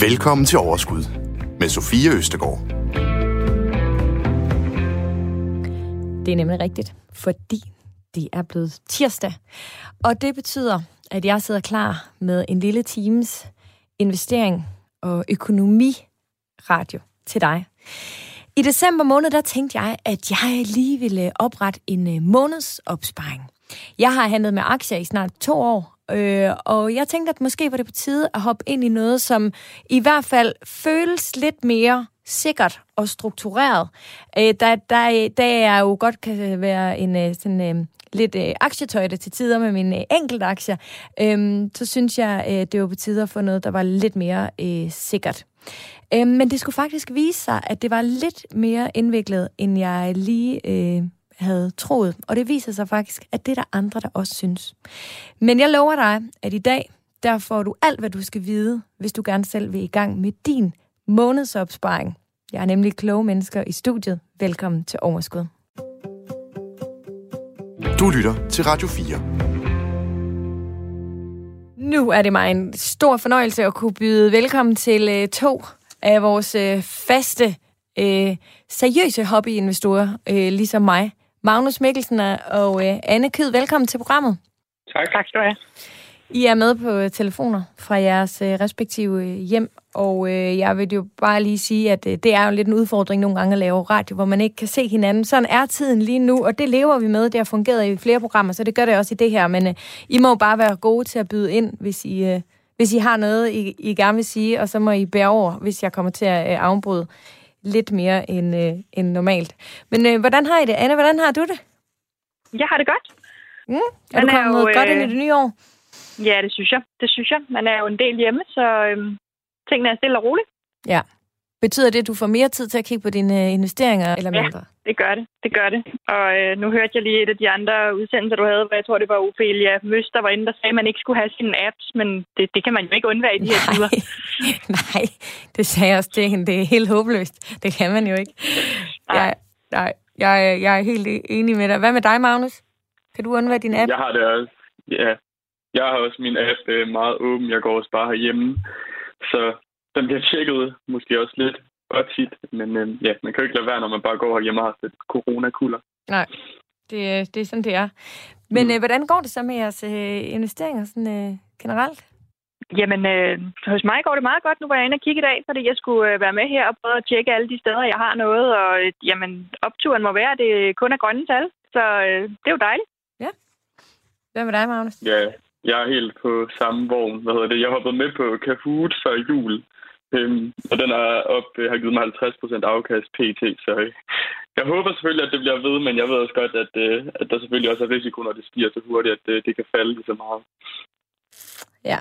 Velkommen til Overskud med Sofie Østegård. Det er nemlig rigtigt, fordi det er blevet tirsdag. Og det betyder, at jeg sidder klar med en lille times investering og økonomiradio til dig. I december måned, der tænkte jeg, at jeg lige ville oprette en måneds månedsopsparing. Jeg har handlet med aktier i snart to år, øh, og jeg tænkte, at måske var det på tide at hoppe ind i noget, som i hvert fald føles lidt mere sikkert og struktureret. Øh, der, der, der jeg jo godt kan være en øh, sådan, øh, lidt øh, aktietøjde til tider med mine øh, enkelte aktier, øh, så synes jeg, øh, det var på tide at få noget, der var lidt mere øh, sikkert. Øh, men det skulle faktisk vise sig, at det var lidt mere indviklet, end jeg lige øh, havde troet. Og det viser sig faktisk, at det er der andre, der også synes. Men jeg lover dig, at i dag, der får du alt, hvad du skal vide, hvis du gerne selv vil i gang med din månedsopsparing. Jeg er nemlig kloge mennesker i studiet. Velkommen til Overskud. Du lytter til Radio 4. Nu er det mig en stor fornøjelse at kunne byde velkommen til øh, to af vores øh, faste, øh, seriøse hobbyinvestorer, øh, ligesom mig. Magnus Mikkelsen og øh, Anne Kyd, velkommen til programmet. Tak. Tak skal du have. I er med på telefoner fra jeres øh, respektive øh, hjem, og øh, jeg vil jo bare lige sige, at øh, det er jo lidt en udfordring nogle gange at lave radio, hvor man ikke kan se hinanden. Sådan er tiden lige nu, og det lever vi med. Det har fungeret i flere programmer, så det gør det også i det her. Men øh, I må jo bare være gode til at byde ind, hvis I, øh, hvis I har noget, I, I gerne vil sige, og så må I bære over, hvis jeg kommer til at øh, afbryde lidt mere end, øh, end normalt. Men øh, hvordan har I det? Anne, hvordan har du det? Jeg har det godt. Mm? Er Man du kommet er jo, godt ind i det nye år? Ja, det synes jeg. Det synes jeg. Man er jo en del hjemme, så øhm, tingene er stille og roligt. Ja. Betyder det, at du får mere tid til at kigge på dine investeringer eller mindre? Ja, det gør det. Det gør det. Og øh, nu hørte jeg lige et af de andre udsendelser, du havde, hvor jeg tror, det var Ophelia Møs, der var inde, der sagde, at man ikke skulle have sine apps, men det, det kan man jo ikke undvære i de her nej, tider. Nej, det sagde jeg også til hende. Det er helt håbløst. Det kan man jo ikke. Nej. Jeg, nej, jeg, jeg er helt enig med dig. Hvad med dig, Magnus? Kan du undvære din app? Jeg har det også. Ja, jeg har også min app øh, meget åben. Jeg går også bare herhjemme. Så den bliver tjekket måske også lidt og tit. Men øh, ja, man kan jo ikke lade være, når man bare går herhjemme og har set coronakulder. Nej, det, det er sådan, det er. Men mm. øh, hvordan går det så med jeres øh, investeringer sådan, øh, generelt? Jamen, øh, hos mig går det meget godt. Nu var jeg inde og kigge i dag, fordi jeg skulle øh, være med her og prøve at tjekke alle de steder, jeg har noget. Og øh, jamen, opturen må være, at det kun er grønne tal. Så øh, det er jo dejligt. Ja. Hvad med dig, Magnus? Ja, jeg er helt på samme vogn. Hvad hedder det? Jeg hoppede med på Kahoot før jul. Øhm, og den er op, øh, har givet mig 50% afkast pt. Så øh, jeg håber selvfølgelig, at det bliver ved, men jeg ved også godt, at, øh, at der selvfølgelig også er risiko, når det stiger så hurtigt, at øh, det kan falde lige så meget. Ja,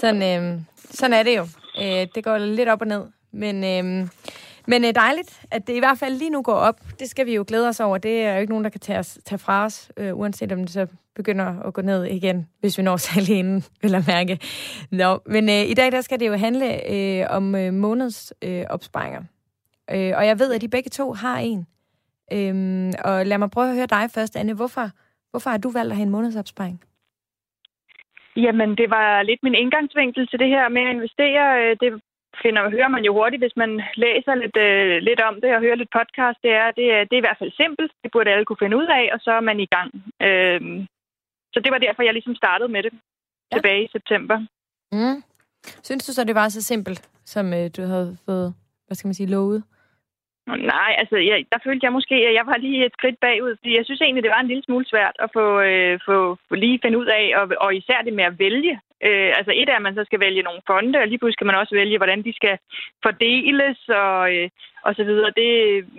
sådan, øh, sådan er det jo. Øh, det går lidt op og ned. Men, øh, men øh, dejligt, at det i hvert fald lige nu går op. Det skal vi jo glæde os over. Det er jo ikke nogen, der kan tage, os, tage fra os, øh, uanset om det så begynder at gå ned igen, hvis vi når særlig alene, vil jeg mærke. Nå, men øh, i dag der skal det jo handle øh, om øh, måneds øh, opsparinger. Øh, og jeg ved, at de begge to har en. Øhm, og lad mig prøve at høre dig først, Anne. Hvorfor, hvorfor har du valgt at have en månedsopsparing? Jamen, det var lidt min indgangsvinkel til det her med at investere. Øh, det finder, hører man jo hurtigt, hvis man læser lidt, øh, lidt om det og hører lidt podcast. Det er, det, er, det er i hvert fald simpelt. Det burde alle kunne finde ud af, og så er man i gang. Øh, så det var derfor, jeg ligesom startede med det ja. tilbage i september. Mm. Synes du så, det var så simpelt, som øh, du havde fået, hvad skal man sige, lovet? Nej, altså jeg, der følte jeg måske, at jeg var lige et skridt bagud, fordi jeg synes egentlig, det var en lille smule svært at få, øh, få, få lige finde ud af, og, og især det med at vælge. Øh, altså et er, at man så skal vælge nogle fonde, og lige pludselig skal man også vælge, hvordan de skal fordeles og, øh, og så videre. Det,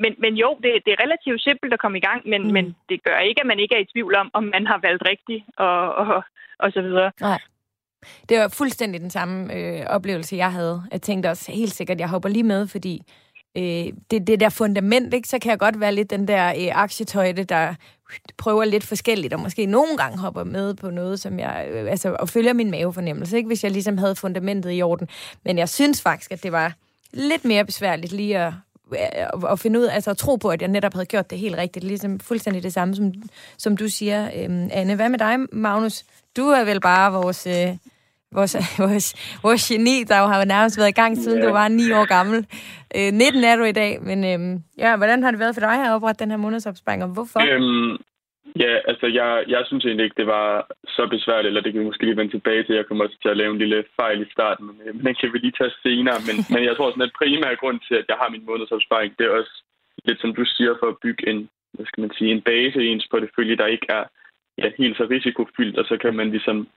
men, men jo, det, det er relativt simpelt at komme i gang, men, mm. men det gør ikke, at man ikke er i tvivl om, om man har valgt rigtigt og, og, og så videre. Nej. Det var fuldstændig den samme øh, oplevelse, jeg havde. Jeg tænkte også helt sikkert, at jeg hopper lige med, fordi øh, det, det der fundament, ikke, så kan jeg godt være lidt den der øh, aktietøjte, der prøver lidt forskelligt, og måske nogle gange hopper med på noget, som jeg, øh, altså, og følger min mavefornemmelse, ikke, hvis jeg ligesom havde fundamentet i orden. Men jeg synes faktisk, at det var lidt mere besværligt lige at, øh, at, finde ud, altså at tro på, at jeg netop havde gjort det helt rigtigt, ligesom fuldstændig det samme, som, som du siger, øhm, Anne. Hvad med dig, Magnus? Du er vel bare vores... Øh, vores, vores, vores geni, der jo har nærmest været i gang, siden ja. du var 9 år gammel. Øh, 19 er du i dag, men øh, ja, hvordan har det været for dig at oprette den her månedsopsparing, og hvorfor? Øhm, Ja, altså jeg, jeg synes egentlig ikke, det var så besværligt, eller det kan vi måske lige vende tilbage til. Jeg kommer også til at lave en lille fejl i starten, men, men den kan vi lige tage senere. Men, men jeg tror sådan, at primære grund til, at jeg har min månedsopsparing, det er også lidt som du siger, for at bygge en, hvad skal man sige, en base i ens portefølje, der ikke er ja, helt så risikofyldt, og så kan man ligesom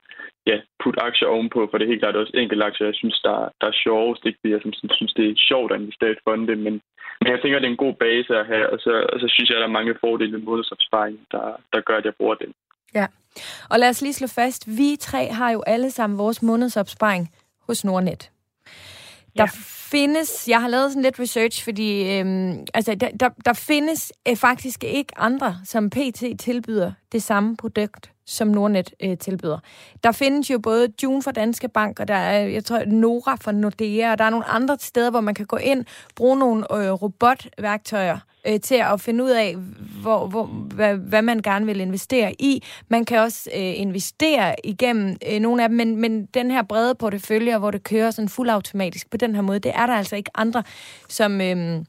ja, putte aktier ovenpå, for det er helt klart også enkelte aktier, jeg synes, der, der er sjovest, ikke fordi jeg som, synes, det er sjovt at investere i fonde, men, men jeg tænker, det er en god base at have, og så, og så synes jeg, at der er mange fordele med månedsopsparing, der, der gør, at jeg bruger den. Ja, og lad os lige slå fast, vi tre har jo alle sammen vores månedsopsparing hos Nordnet. Der ja. findes, jeg har lavet sådan lidt research, fordi øhm, altså, der, der, der findes øh, faktisk ikke andre, som PT tilbyder det samme produkt som Nordnet øh, tilbyder. Der findes jo både June fra Danske Bank, og der er, jeg tror, Nora fra Nordea, og der er nogle andre steder, hvor man kan gå ind, bruge nogle øh, robotværktøjer øh, til at finde ud af, hvor, hvor, hvad, hvad man gerne vil investere i. Man kan også øh, investere igennem øh, nogle af dem, men, men den her brede portefølje, hvor det kører sådan fuldautomatisk på den her måde, det er der altså ikke andre, som... Øh,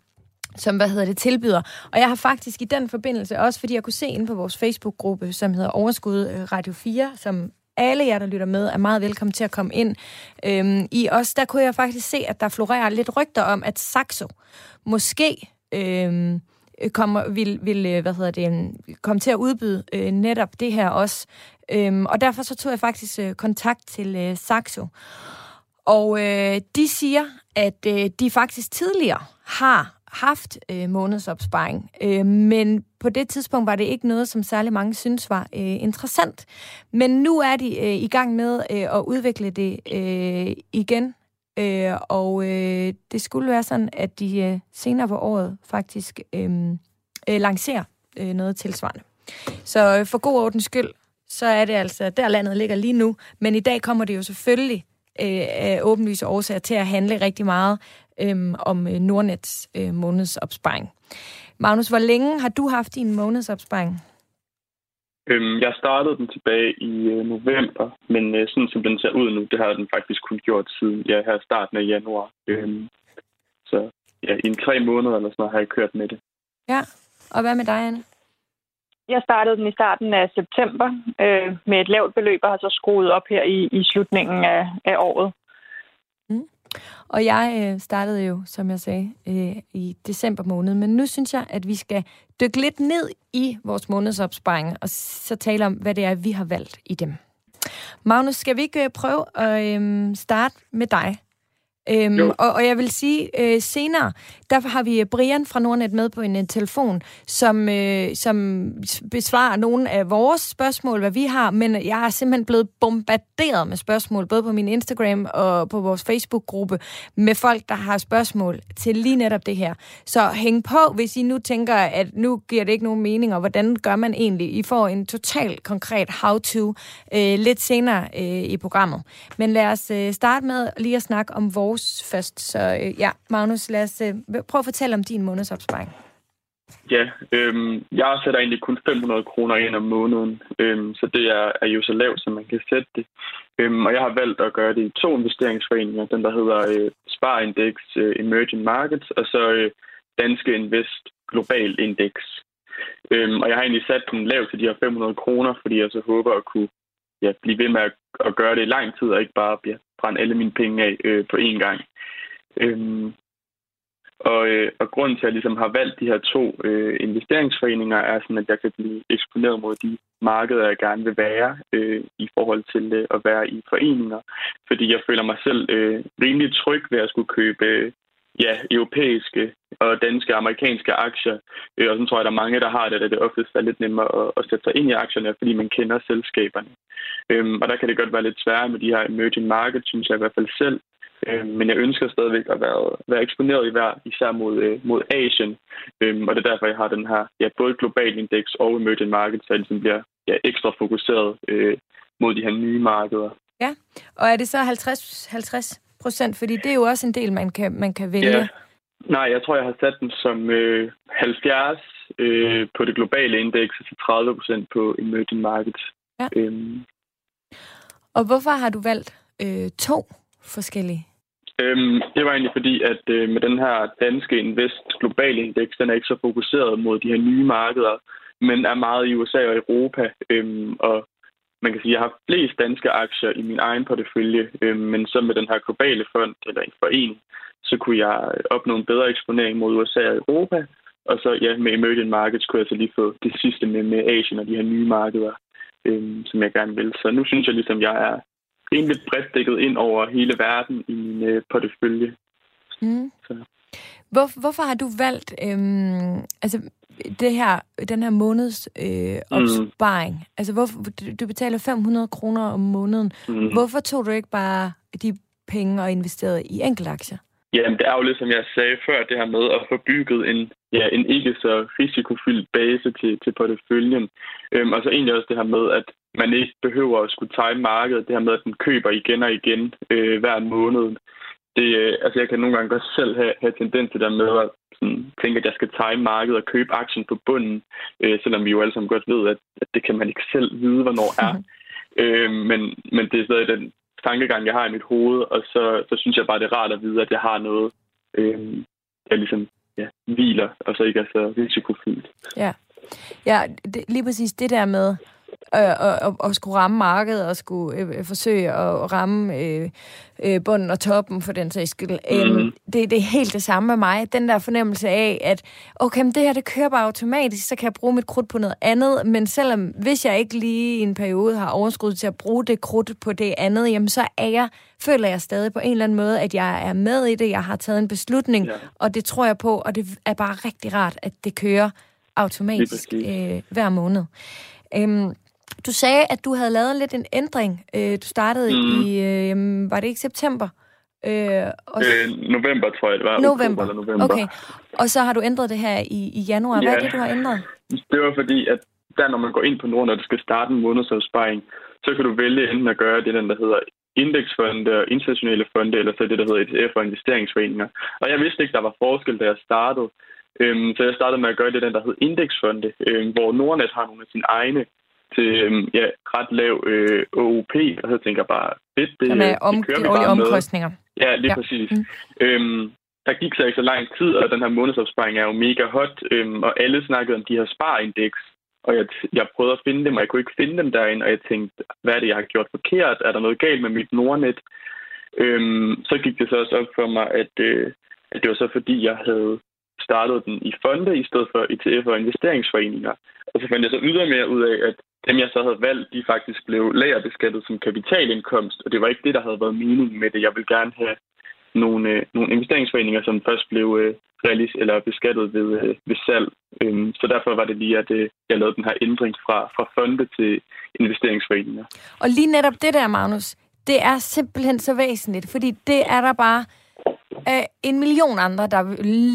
som, hvad hedder det, tilbyder. Og jeg har faktisk i den forbindelse, også fordi jeg kunne se inde på vores Facebook-gruppe, som hedder Overskud øh, Radio 4, som alle jer, der lytter med, er meget velkommen til at komme ind øhm, i os. Der kunne jeg faktisk se, at der florerer lidt rygter om, at Saxo måske øhm, kommer, vil, vil øh, hvad hedder det, øhm, komme til at udbyde øh, netop det her også. Øhm, og derfor så tog jeg faktisk øh, kontakt til øh, Saxo. Og øh, de siger, at øh, de faktisk tidligere har haft øh, månedsopsparing, øh, men på det tidspunkt var det ikke noget, som særlig mange synes var øh, interessant. Men nu er de øh, i gang med øh, at udvikle det øh, igen, øh, og øh, det skulle være sådan, at de øh, senere på året faktisk øh, øh, lancerer øh, noget tilsvarende. Så øh, for god ordens skyld, så er det altså, der landet ligger lige nu, men i dag kommer det jo selvfølgelig øh, af åbenlyse årsager til at handle rigtig meget øhm, om øh, Nordnets øh, månedsopsparing. Magnus, hvor længe har du haft din månedsopsparing? Øhm, jeg startede den tilbage i øh, november, men øh, sådan som den ser ud nu, det har den faktisk kun gjort siden ja, her starten af januar. Øhm, så ja, i en tre måneder eller sådan noget har jeg kørt med det. Ja, og hvad med dig, Anne? Jeg startede den i starten af september øh, med et lavt beløb, og har så skruet op her i, i slutningen af, af året. Og jeg øh, startede jo, som jeg sagde, øh, i december måned. Men nu synes jeg, at vi skal dykke lidt ned i vores månedsopsparinger, og så tale om, hvad det er, vi har valgt i dem. Magnus, skal vi ikke øh, prøve at øh, starte med dig? Øhm, og, og jeg vil sige, øh, senere, derfor har vi Brian fra Nordnet med på en, en telefon, som, øh, som besvarer nogle af vores spørgsmål, hvad vi har, men jeg er simpelthen blevet bombarderet med spørgsmål, både på min Instagram og på vores Facebook-gruppe, med folk, der har spørgsmål til lige netop det her. Så hæng på, hvis I nu tænker, at nu giver det ikke nogen mening, og hvordan gør man egentlig? I får en total konkret how-to øh, lidt senere øh, i programmet. Men lad os øh, starte med lige at snakke om vores Magnus først. Så øh, ja, Magnus, lad os øh, prøv at fortælle om din månedsopsparing. Ja, øhm, jeg sætter egentlig kun 500 kroner ind om måneden, øhm, så det er, er jo så lavt, som man kan sætte det. Øhm, og jeg har valgt at gøre det i to investeringsforeninger, den der hedder øh, Sparindex øh, Emerging Markets, og så øh, Danske Invest Global Index. Øhm, og jeg har egentlig sat den lavt til de her 500 kroner, fordi jeg så håber at kunne ja, blive ved med at, at gøre det i lang tid, og ikke bare ja, brænde alle mine penge af øh, på én gang. Øhm, og, øh, og grunden til, at jeg ligesom har valgt de her to øh, investeringsforeninger, er sådan, at jeg kan blive eksponeret mod de markeder, jeg gerne vil være øh, i forhold til øh, at være i foreninger. Fordi jeg føler mig selv øh, rimelig tryg ved at skulle købe øh, ja, europæiske og danske og amerikanske aktier. Øh, og så tror jeg, at der er mange, der har det, at det oftest er lidt nemmere at, at sætte sig ind i aktierne, fordi man kender selskaberne. Øhm, og der kan det godt være lidt sværere med de her emerging markets, synes jeg i hvert fald selv. Øhm, men jeg ønsker stadigvæk at være, være eksponeret i hver, især mod, øh, mod Asien. Øhm, og det er derfor, jeg har den her ja, både global index og emerging markets, så jeg ligesom bliver ja, ekstra fokuseret øh, mod de her nye markeder. Ja, og er det så 50, 50 procent? Fordi det er jo også en del, man kan, man kan vælge. Ja. Nej, jeg tror, jeg har sat den som øh, 70 øh, på det globale indeks, og så 30 procent på emerging markets. Ja. Øhm. Og hvorfor har du valgt øh, to forskellige? Øhm, det var egentlig fordi, at øh, med den her danske Invest Global Index, den er ikke så fokuseret mod de her nye markeder, men er meget i USA og Europa. Øhm, og man kan sige, at jeg har flest danske aktier i min egen portefølje, øhm, men så med den her globale fond eller en forening, så kunne jeg opnå en bedre eksponering mod USA og Europa. Og så ja, med emerging markets kunne jeg så lige få det sidste med, med Asien og de her nye markeder, øhm, som jeg gerne vil. Så nu synes jeg ligesom, jeg er rimelig bredt dækket ind over hele verden i min øh, portefølje. Mm. Så. Hvor, hvorfor har du valgt øhm, altså det her, den her måneds øh, opsparing? Mm. Altså, hvorfor, du betaler 500 kroner om måneden. Mm. Hvorfor tog du ikke bare de penge og investerede i enkeltaktier? Jamen, det er jo lidt, som jeg sagde før, det her med at få bygget en, ja, en ikke så risikofyldt base til, til porteføljen. Øhm, og så egentlig også det her med, at man ikke behøver at skulle time markedet. Det her med, at den køber igen og igen øh, hver måned. Det, øh, altså, jeg kan nogle gange godt selv have, have tendens til det med at sådan, tænke, at jeg skal time markedet og købe aktien på bunden, øh, selvom vi jo alle sammen godt ved, at, at det kan man ikke selv vide, hvornår er. øh, men, men det er stadig den tankegang, jeg har i mit hoved, og så, så synes jeg bare, det er rart at vide, at jeg har noget, øh, jeg ligesom ja, hviler, og så ikke er så risikofyldt. Ja, ja det, lige præcis det der med, øh, og, og, og skulle ramme markedet og skulle øh, forsøge at ramme øh, øh, bunden og toppen for den sags skyld. Mm. det, det er helt det samme med mig. Den der fornemmelse af, at okay, men det her det kører bare automatisk, så kan jeg bruge mit krudt på noget andet. Men selvom, hvis jeg ikke lige i en periode har overskud til at bruge det krudt på det andet, jamen så er jeg, føler jeg stadig på en eller anden måde, at jeg er med i det. Jeg har taget en beslutning, ja. og det tror jeg på, og det er bare rigtig rart, at det kører automatisk øh, hver måned. Øhm, du sagde, at du havde lavet lidt en ændring. Øh, du startede mm. i, øh, var det ikke september? Øh, og... øh, november, tror jeg, det var. November. Eller november. Okay. Og så har du ændret det her i, i januar. Hvad ja. er det, du har ændret? Det var fordi, at der, når man går ind på Norden, og du skal starte en månedsopsparing, så kan du vælge enten at gøre det, der hedder indeksfonde og internationale fonde, eller så det, der hedder ETF og investeringsforeninger. Og jeg vidste ikke, der var forskel, da jeg startede. Øhm, så jeg startede med at gøre det, der hedder indeksfonde, øhm, hvor Nordnet har nogle af sine egne til øhm, ja, ret lav øh, OOP, og så tænker jeg bare, fedt, det, Som er om, det kører vi bare omkostninger. Med. Ja, lige ja. præcis. Mm. Øhm, der gik så ikke så lang tid, og den her månedsopsparing er jo mega hot, øhm, og alle snakkede om de her sparindeks, og jeg, jeg prøvede at finde dem, og jeg kunne ikke finde dem derinde, og jeg tænkte, hvad er det, jeg har gjort forkert? Er der noget galt med mit Nordnet? Øhm, så gik det så også op for mig, at, øh, at det var så fordi, jeg havde startede den i fonde i stedet for ETF'er og investeringsforeninger. Og så fandt jeg så ydermere ud af, at dem, jeg så havde valgt, de faktisk blev lagerbeskattet som kapitalindkomst, og det var ikke det, der havde været meningen med det. Jeg vil gerne have nogle, øh, nogle investeringsforeninger, som først blev øh, realis eller beskattet ved, øh, ved salg. Øhm, så derfor var det lige, at øh, jeg lavede den her ændring fra, fra fonde til investeringsforeninger. Og lige netop det der, Magnus, det er simpelthen så væsentligt, fordi det er der bare øh, en million andre, der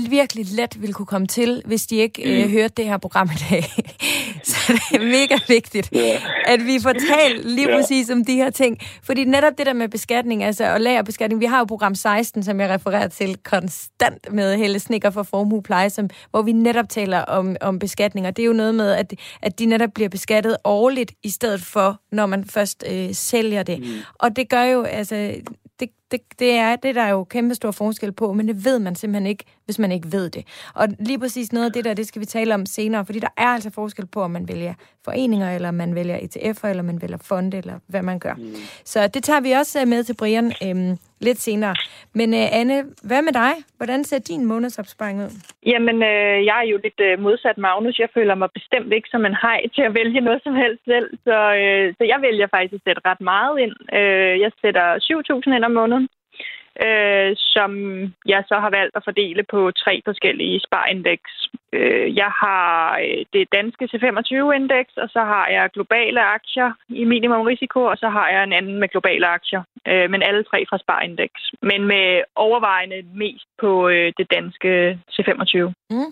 virkelig let vil kunne komme til, hvis de ikke øh, mm. hørte det her program i dag. Så det er mega vigtigt, yeah. at vi får talt lige yeah. præcis om de her ting. Fordi netop det der med beskatning, altså og lagerbeskatning, vi har jo program 16, som jeg refererer til konstant med Helle Snikker for Formuepleje, som, hvor vi netop taler om, om beskatning. Og det er jo noget med, at, at de netop bliver beskattet årligt, i stedet for, når man først øh, sælger det. Mm. Og det gør jo, altså, det, det, er, det der er jo kæmpe stor forskel på, men det ved man simpelthen ikke, hvis man ikke ved det. Og lige præcis noget af det der, det skal vi tale om senere, fordi der er altså forskel på, om man vælger foreninger, eller man vælger ETF'er, eller man vælger fonde, eller hvad man gør. Mm. Så det tager vi også øh, med til Brian øhm, lidt senere. Men øh, Anne, hvad med dig? Hvordan ser din månedsopsparing ud? Jamen, øh, jeg er jo lidt øh, modsat Magnus. Jeg føler mig bestemt ikke som en hej til at vælge noget som helst selv. Så, øh, så jeg vælger faktisk at sætte ret meget ind. Øh, jeg sætter 7.000 ind om måneden øh, som jeg så har valgt at fordele på tre forskellige sparindeks. Øh, jeg har øh, det danske C25-indeks, og så har jeg globale aktier i minimum risiko, og så har jeg en anden med globale aktier, øh, men alle tre fra sparindeks. Men med overvejende mest på øh, det danske C25. Mm.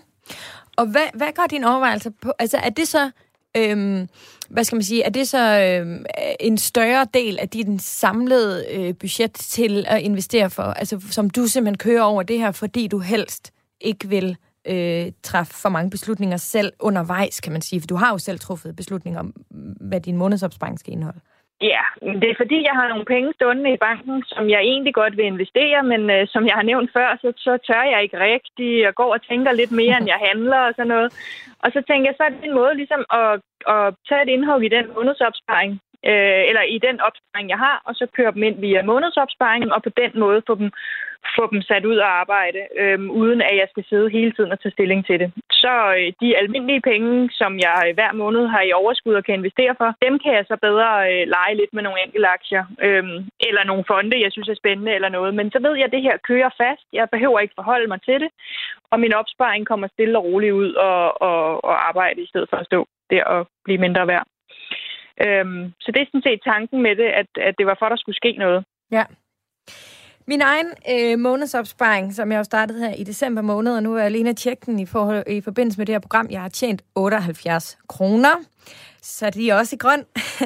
Og hvad, hvad går din overvejelse på? Altså, er det så Øhm, hvad skal man sige, er det så øhm, en større del af din samlede øh, budget til at investere for, altså som du simpelthen kører over det her, fordi du helst ikke vil øh, træffe for mange beslutninger selv undervejs, kan man sige, for du har jo selv truffet beslutninger om, hvad din månedsopsparing skal indeholde. Ja, det er fordi, jeg har nogle penge stående i banken, som jeg egentlig godt vil investere, men øh, som jeg har nævnt før, så, så tør jeg ikke rigtigt at gå og tænker lidt mere, end jeg handler og sådan noget. Og så tænker jeg, så er det en måde ligesom at, at tage et indhug i den månedsopsparing, øh, eller i den opsparing, jeg har, og så køre dem ind via månedsopsparingen, og på den måde få dem, få dem sat ud og arbejde, øh, uden at jeg skal sidde hele tiden og tage stilling til det. Så øh, de almindelige penge, som jeg øh, hver måned har i overskud og kan investere for, dem kan jeg så bedre øh, lege lidt med nogle enkelte aktier, øh, eller nogle fonde, jeg synes er spændende eller noget. Men så ved jeg, at det her kører fast. Jeg behøver ikke forholde mig til det, og min opsparing kommer stille og roligt ud og, og, og arbejde i stedet for at stå der og blive mindre værd. Øhm, så det er sådan set tanken med det, at, at det var for, at der skulle ske noget. Ja. Min egen øh, månedsopsparing, som jeg har startet her i december måned, og nu er jeg alene tjekke den i, forhold, i forbindelse med det her program. Jeg har tjent 78 kroner, så de er også i grøn.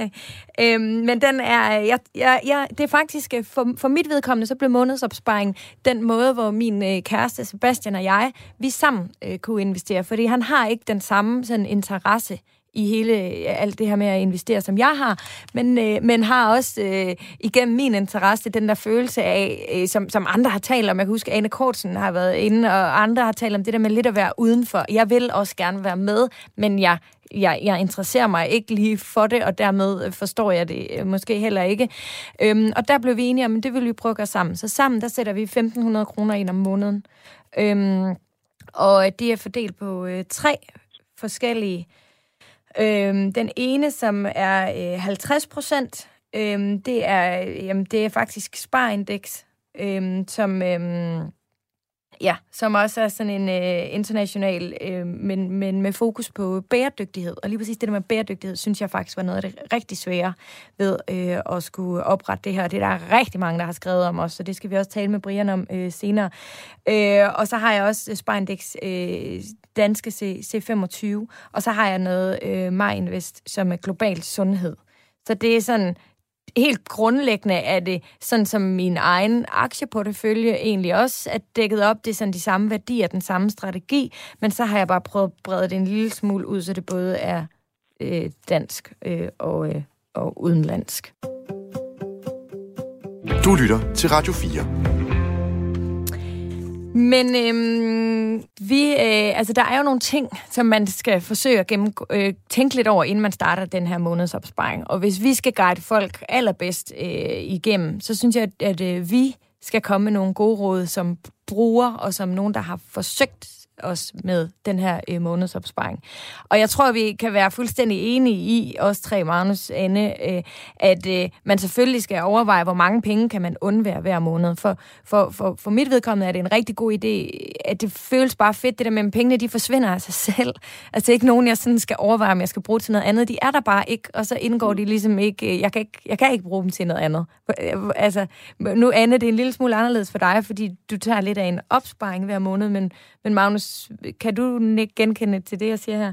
øhm, men den er, jeg, jeg, jeg, det er faktisk, øh, for, for mit vedkommende, så blev månedsopsparing den måde, hvor min øh, kæreste Sebastian og jeg, vi sammen øh, kunne investere, fordi han har ikke den samme sådan, interesse i hele alt det her med at investere, som jeg har, men, øh, men har også øh, igennem min interesse den der følelse af, øh, som, som andre har talt om. Jeg kan huske, Ane Kortsen har været inde, og andre har talt om det der med lidt at være udenfor. Jeg vil også gerne være med, men jeg jeg, jeg interesserer mig ikke lige for det, og dermed øh, forstår jeg det øh, måske heller ikke. Øhm, og der blev vi enige om, at det vil vi prøve at gøre sammen. Så sammen, der sætter vi 1.500 kroner ind om måneden. Øhm, og det er fordelt på øh, tre forskellige Øhm, den ene, som er øh, 50 procent, øhm, det, er, øh, jamen, det er faktisk Sparindex, øhm, som, øhm, ja, som også er sådan en øh, international, øh, men, men med fokus på bæredygtighed. Og lige præcis det der med bæredygtighed, synes jeg faktisk var noget af det rigtig svære ved øh, at skulle oprette det her. Det er der rigtig mange, der har skrevet om os, så det skal vi også tale med Brian om øh, senere. Øh, og så har jeg også øh, Spindex øh, danske C, C25, og så har jeg noget øh, MyInvest, som er global sundhed. Så det er sådan, helt grundlæggende er det sådan, som min egen aktieportefølje egentlig også er dækket op. Det er sådan de samme værdier, den samme strategi, men så har jeg bare prøvet at brede det en lille smule ud, så det både er øh, dansk øh, og, øh, og udenlandsk. Du lytter til Radio 4. Men øhm, vi, øh, altså, der er jo nogle ting, som man skal forsøge at gennem, øh, tænke lidt over, inden man starter den her månedsopsparing. Og hvis vi skal guide folk allerbedst øh, igennem, så synes jeg, at, at øh, vi skal komme med nogle gode råd som bruger, og som nogen, der har forsøgt os med den her øh, månedsopsparing. Og jeg tror, vi kan være fuldstændig enige i, os tre Magnus Anne, øh, at øh, man selvfølgelig skal overveje, hvor mange penge kan man undvære hver måned. For, for, for, for mit vedkommende er det en rigtig god idé, at det føles bare fedt, det der med, at pengene de forsvinder af sig selv. Altså det er ikke nogen, jeg sådan skal overveje, om jeg skal bruge til noget andet. De er der bare ikke, og så indgår de ligesom ikke, øh, jeg kan ikke, jeg kan ikke bruge dem til noget andet. Øh, altså, nu Anne, det er en lille smule anderledes for dig, fordi du tager lidt af en opsparing hver måned, men, men Magnus, kan du ikke genkende til det, jeg siger her?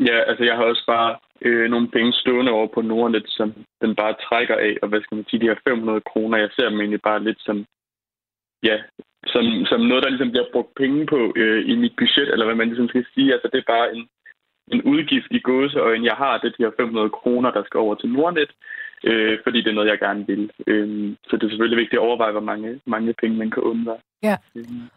Ja, altså jeg har også bare øh, nogle penge stående over på Nordnet, som den bare trækker af, og hvad skal man sige, de her 500 kroner, jeg ser dem egentlig bare lidt som, ja, som, som noget, der ligesom bliver brugt penge på øh, i mit budget, eller hvad man ligesom skal sige. Altså det er bare en, en udgift i gåseøjne. Jeg har det de her 500 kroner, der skal over til Nordnet, øh, fordi det er noget, jeg gerne vil. Øh, så det er selvfølgelig vigtigt at overveje, hvor mange, mange penge man kan undvære. Ja,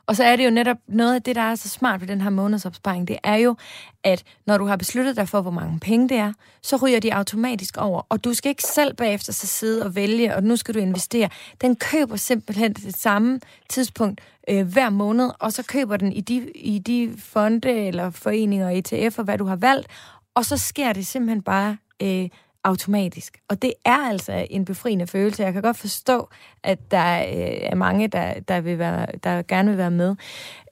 og så er det jo netop noget af det, der er så smart ved den her månedsopsparing, det er jo, at når du har besluttet dig for, hvor mange penge det er, så ryger de automatisk over, og du skal ikke selv bagefter så sidde og vælge, og nu skal du investere. Den køber simpelthen det samme tidspunkt øh, hver måned, og så køber den i de, i de fonde eller foreninger, ETF'er, hvad du har valgt, og så sker det simpelthen bare øh, automatisk. Og det er altså en befriende følelse. Jeg kan godt forstå, at der øh, er mange, der, der, vil være, der gerne vil være med.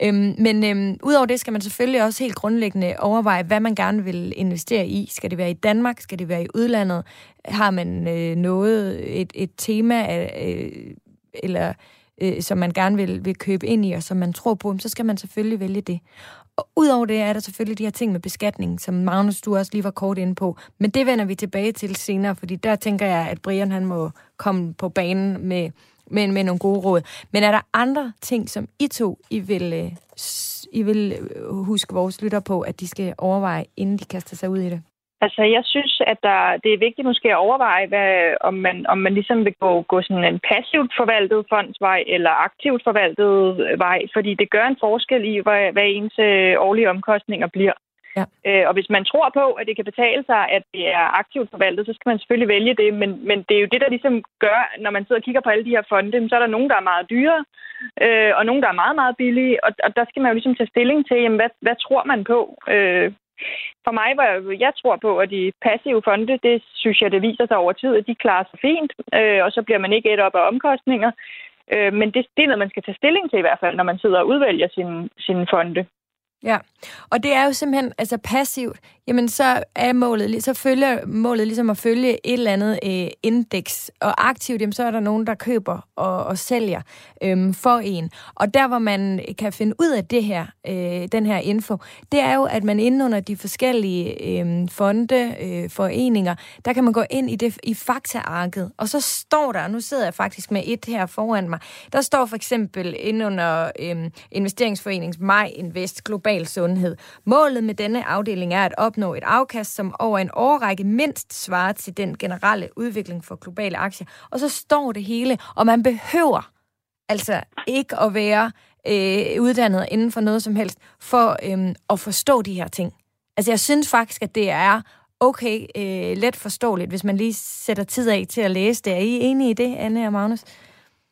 Øhm, men øhm, udover det skal man selvfølgelig også helt grundlæggende overveje, hvad man gerne vil investere i. Skal det være i Danmark? Skal det være i udlandet? Har man øh, noget, et, et tema, øh, eller øh, som man gerne vil, vil købe ind i, og som man tror på, så skal man selvfølgelig vælge det. Og udover det er der selvfølgelig de her ting med beskatning, som Magnus, du også lige var kort inde på. Men det vender vi tilbage til senere, fordi der tænker jeg, at Brian han må komme på banen med, med, med nogle gode råd. Men er der andre ting, som I to I vil, øh, I vil øh, huske vores lytter på, at de skal overveje, inden de kaster sig ud i det? Altså, jeg synes, at der, det er vigtigt måske at overveje, hvad, om, man, om man ligesom vil gå, gå sådan en passivt forvaltet fondsvej eller aktivt forvaltet vej, fordi det gør en forskel i, hvad, hvad ens øh, årlige omkostninger bliver. Ja. Øh, og hvis man tror på, at det kan betale sig, at det er aktivt forvaltet, så skal man selvfølgelig vælge det. Men, men det er jo det, der ligesom gør, når man sidder og kigger på alle de her fonde, så er der nogen, der er meget dyre, øh, og nogen, der er meget, meget billige. Og, og der skal man jo ligesom tage stilling til, jamen, hvad, hvad tror man på? Øh, for mig, var jeg tror på, at de passive fonde, det synes jeg, det viser sig over tid, at de klarer sig fint, øh, og så bliver man ikke et op af omkostninger. Øh, men det, det er noget, man skal tage stilling til i hvert fald, når man sidder og udvælger sine sin fonde. Ja, og det er jo simpelthen altså passivt. Jamen, så er målet, så følger målet ligesom at følge et eller andet øh, indeks. Og aktivt, jamen, så er der nogen, der køber og, og sælger øhm, for en. Og der, hvor man kan finde ud af det her, øh, den her info, det er jo, at man inde under de forskellige øh, fonde, øh, foreninger, der kan man gå ind i det i faktaarket. Og så står der, nu sidder jeg faktisk med et her foran mig, der står for eksempel inde under øh, investeringsforeningens Maj Invest Global global sundhed. Målet med denne afdeling er at opnå et afkast, som over en årrække mindst svarer til den generelle udvikling for globale aktier. Og så står det hele, og man behøver altså ikke at være øh, uddannet inden for noget som helst, for øh, at forstå de her ting. Altså jeg synes faktisk, at det er okay øh, let forståeligt, hvis man lige sætter tid af til at læse det. Er I enige i det, Anne og Magnus?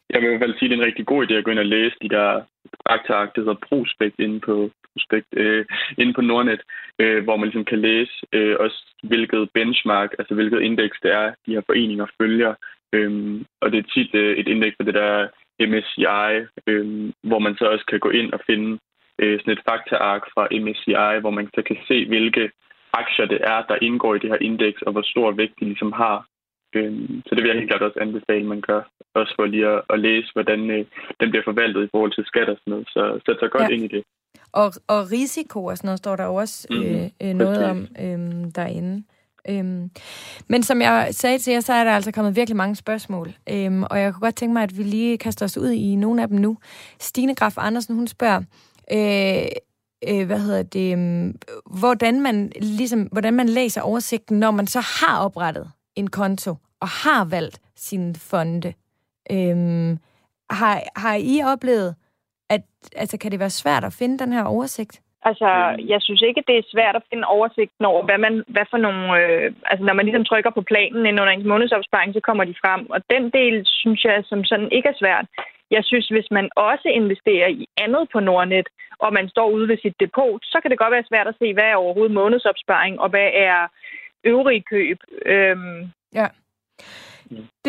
Jeg vil i hvert fald sige, at det er en rigtig god idé at gå ind og læse de der aktier, det Prospekt inde på, prospekt, øh, inde på Nordnet, øh, hvor man ligesom kan læse øh, også, hvilket benchmark, altså hvilket indeks det er, de her foreninger følger. Øh, og det er tit øh, et indeks for det der MSCI, øh, hvor man så også kan gå ind og finde øh, sådan et faktaark fra MSCI, hvor man så kan se, hvilke aktier det er, der indgår i det her indeks, og hvor stor vægt de ligesom har. Øhm, så det vil jeg helt klart også anbefale, man gør. Også for lige at, at læse, hvordan øh, den bliver forvaltet i forhold til skat og sådan noget. Så sæt sig godt ja. ind i det. Og, og risiko og sådan noget står der også mm-hmm. øh, noget om øh, derinde. Øhm, men som jeg sagde til jer, så er der altså kommet virkelig mange spørgsmål. Øhm, og jeg kunne godt tænke mig, at vi lige kaster os ud i nogle af dem nu. Stine Graf Andersen, hun spørger, øh, øh, hvad hedder det, øh, hvordan man ligesom, hvordan man læser oversigten, når man så har oprettet en konto og har valgt sin fonde. Øhm, har, har I oplevet, at altså, kan det være svært at finde den her oversigt? Altså, jeg synes ikke, det er svært at finde oversigten over, hvad, man, hvad for nogle... Øh, altså, når man ligesom trykker på planen ind under en månedsopsparing, så kommer de frem. Og den del, synes jeg, som sådan ikke er svært. Jeg synes, hvis man også investerer i andet på Nordnet, og man står ude ved sit depot, så kan det godt være svært at se, hvad er overhovedet månedsopsparing, og hvad er øvrige køb. Øhm. Ja.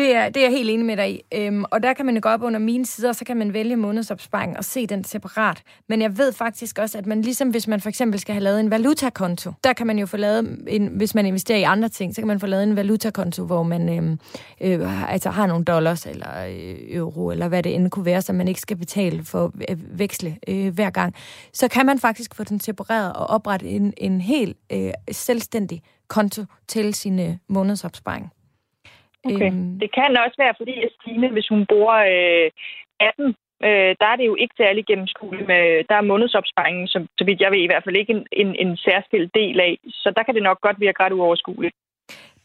Det er, det er jeg helt enig med dig i. Øhm, og der kan man jo gå op under mine sider, så kan man vælge månedsopsparing og se den separat. Men jeg ved faktisk også, at man ligesom hvis man for eksempel skal have lavet en valutakonto, der kan man jo få lavet, en, hvis man investerer i andre ting, så kan man få lavet en valutakonto, hvor man øhm, øh, altså har nogle dollars eller øh, euro, eller hvad det end kunne være, så man ikke skal betale for at veksle øh, hver gang. Så kan man faktisk få den separeret og oprette en, en helt øh, selvstændig konto til sine øh, månedsopsparing. Okay. Øhm. Det kan også være, fordi at Stine, hvis hun bruger øh, 18, øh, der er det jo ikke særlig gennemskueligt. Med, der er månedsopsparingen, som, så vidt jeg ved, i hvert fald ikke en, en, en særskilt del af. Så der kan det nok godt virke ret uoverskueligt.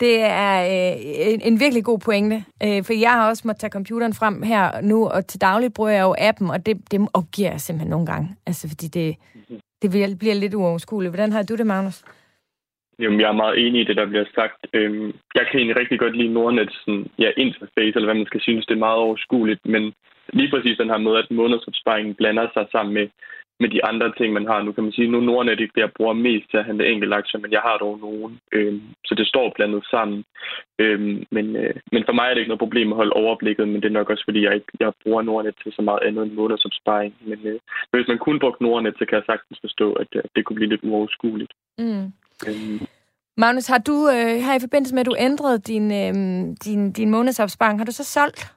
Det er øh, en, en virkelig god pointe, øh, for jeg har også måttet tage computeren frem her nu, og til daglig bruger jeg jo appen, og det, det opgiver jeg simpelthen nogle gange, altså fordi det, det bliver, bliver lidt uoverskueligt. Hvordan har du det, Magnus? Jamen, jeg er meget enig i det, der bliver sagt. Øhm, jeg kan egentlig rigtig godt lide Nordnet sådan, ja, interface, eller hvad man skal synes, det er meget overskueligt, men lige præcis den her med, at månedsopsparingen blander sig sammen med, med de andre ting, man har. Nu kan man sige, nu Nordnet ikke det, jeg bruger mest til at handle enkelte aktier, men jeg har dog nogen. Øhm, så det står blandet sammen. Øhm, men, øh, men for mig er det ikke noget problem at holde overblikket, men det er nok også, fordi jeg ikke jeg bruger Nordnet til så meget andet end månedsopsparing. Men øh, hvis man kun brugte Nordnet, så kan jeg sagtens forstå, at, at det kunne blive lidt uoverskueligt. Mm. Magnus, har du øh, her i forbindelse med, at du ændrede din, øh, din, din månedsopsparing, har du så solgt?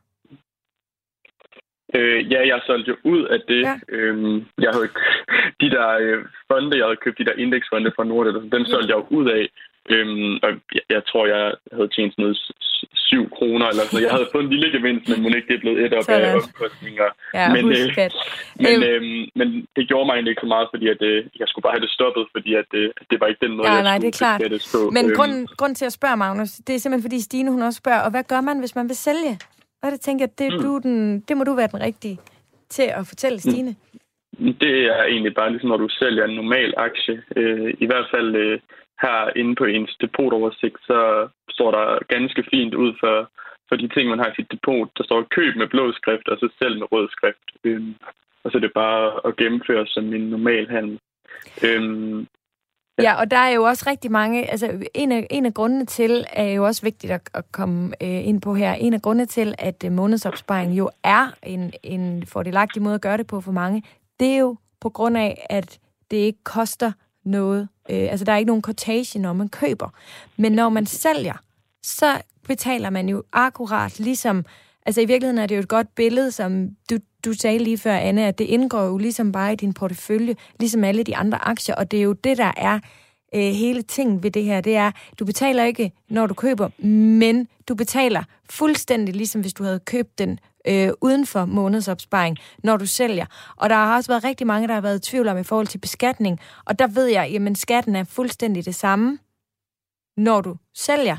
Øh, ja, jeg solgte jo ud af det. Ja. Øhm, jeg havde de der øh, fonde, jeg havde købt, de der indeksfonde fra Nordnet, dem solgte ja. jeg jo ud af. Øhm, og jeg, jeg tror, jeg havde tjent noget 7 kroner eller sådan Jeg havde fået en lille gevinst, men må ikke det er blevet et op af omkostninger. Ja, men, øh, men, øh, men det gjorde mig egentlig ikke så meget, fordi at, øh, jeg skulle bare have det stoppet, fordi at, øh, det var ikke den måde, ja, jeg nej, skulle det er klart. det på. Men øhm, grunden, grunden til at spørge, Magnus, det er simpelthen, fordi Stine hun også spørger, og hvad gør man, hvis man vil sælge? Og det tænker jeg, det, mm. du den, det må du være den rigtige til at fortælle mm. Stine. Mm. Det er egentlig bare ligesom, når du sælger en normal aktie. Øh, I hvert fald øh, her inde på ens depotoversigt, så står der ganske fint ud for, for de ting, man har i sit depot. Der står køb med blå skrift, og så selv med rød skrift. Øhm, og så er det bare at gennemføre som en normal handel. Øhm, ja. ja, og der er jo også rigtig mange, altså en af, en af grundene til, er jo også vigtigt at, at komme øh, ind på her, en af grundene til, at øh, månedsopsparing jo er en, en fordelagtig måde at gøre det på for mange, det er jo på grund af, at det ikke koster noget. Øh, altså, der er ikke nogen quotation, når man køber. Men når man sælger, så betaler man jo akkurat ligesom... Altså, i virkeligheden er det jo et godt billede, som du, du sagde lige før, Anne, at det indgår jo ligesom bare i din portefølje, ligesom alle de andre aktier, og det er jo det, der er øh, hele ting ved det her, det er, du betaler ikke, når du køber, men du betaler fuldstændig ligesom hvis du havde købt den øh, uden for månedsopsparing, når du sælger. Og der har også været rigtig mange, der har været i tvivl om i forhold til beskatning. Og der ved jeg, jamen skatten er fuldstændig det samme, når du sælger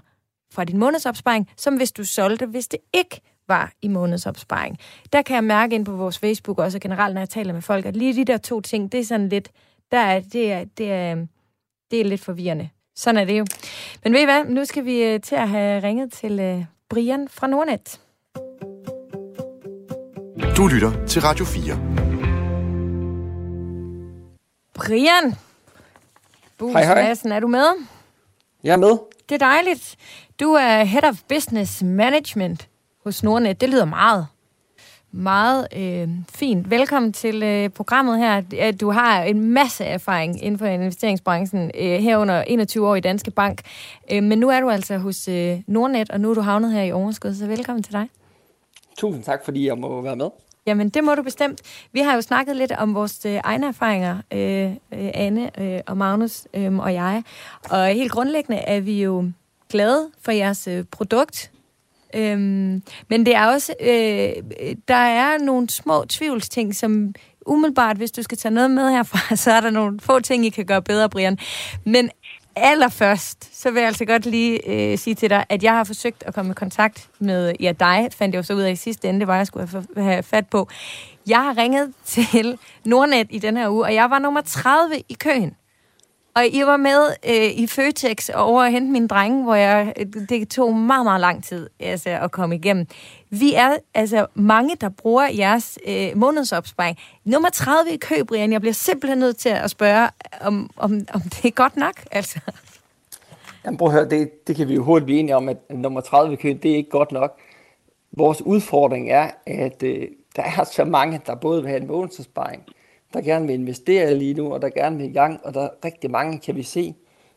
fra din månedsopsparing, som hvis du solgte, hvis det ikke var i månedsopsparing. Der kan jeg mærke ind på vores Facebook, også generelt, når jeg taler med folk, at lige de der to ting, det er sådan lidt, der er, det, er, det, er, det er lidt forvirrende. Sådan er det jo. Men ved I hvad, nu skal vi øh, til at have ringet til øh, Brian fra Nordnet. Du lytter til Radio 4. Brian Bus hej, hej. Madsen, er du med? Jeg er med. Det er dejligt. Du er Head of Business Management hos Nordnet. Det lyder meget, meget øh, fint. Velkommen til øh, programmet her. Du har en masse erfaring inden for investeringsbranchen, øh, herunder 21 år i Danske Bank. Øh, men nu er du altså hos øh, Nordnet, og nu er du havnet her i overskud, så velkommen til dig. Tusind tak, fordi jeg må være med. Jamen, det må du bestemt. Vi har jo snakket lidt om vores øh, egne erfaringer, øh, øh, Anne øh, og Magnus øh, og jeg. Og helt grundlæggende er vi jo glade for jeres øh, produkt. Øhm, men det er også, øh, øh der er nogle små tvivlsting, som umiddelbart, hvis du skal tage noget med herfra, så er der nogle få ting, I kan gøre bedre, Brian. Men allerførst, så vil jeg altså godt lige øh, sige til dig, at jeg har forsøgt at komme i kontakt med, ja dig, fandt jeg jo så ud af i sidste ende, det var, jeg skulle have, have fat på. Jeg har ringet til Nordnet i den her uge, og jeg var nummer 30 i køen. Og I var med øh, i Føtex over at hente mine drenge, hvor jeg, øh, det tog meget, meget lang tid altså, at komme igennem. Vi er altså mange, der bruger jeres øh, månedsopsparing. Nummer 30 i kø, Brian. Jeg bliver simpelthen nødt til at spørge, om, om, om det er godt nok. Altså. Jamen, prøv at høre, det, det kan vi jo hurtigt blive enige om, at nummer 30 i kø, det er ikke godt nok. Vores udfordring er, at øh, der er så mange, der både vil have en månedsopsparing, der gerne vil investere lige nu, og der gerne vil i gang, og der er rigtig mange, kan vi se,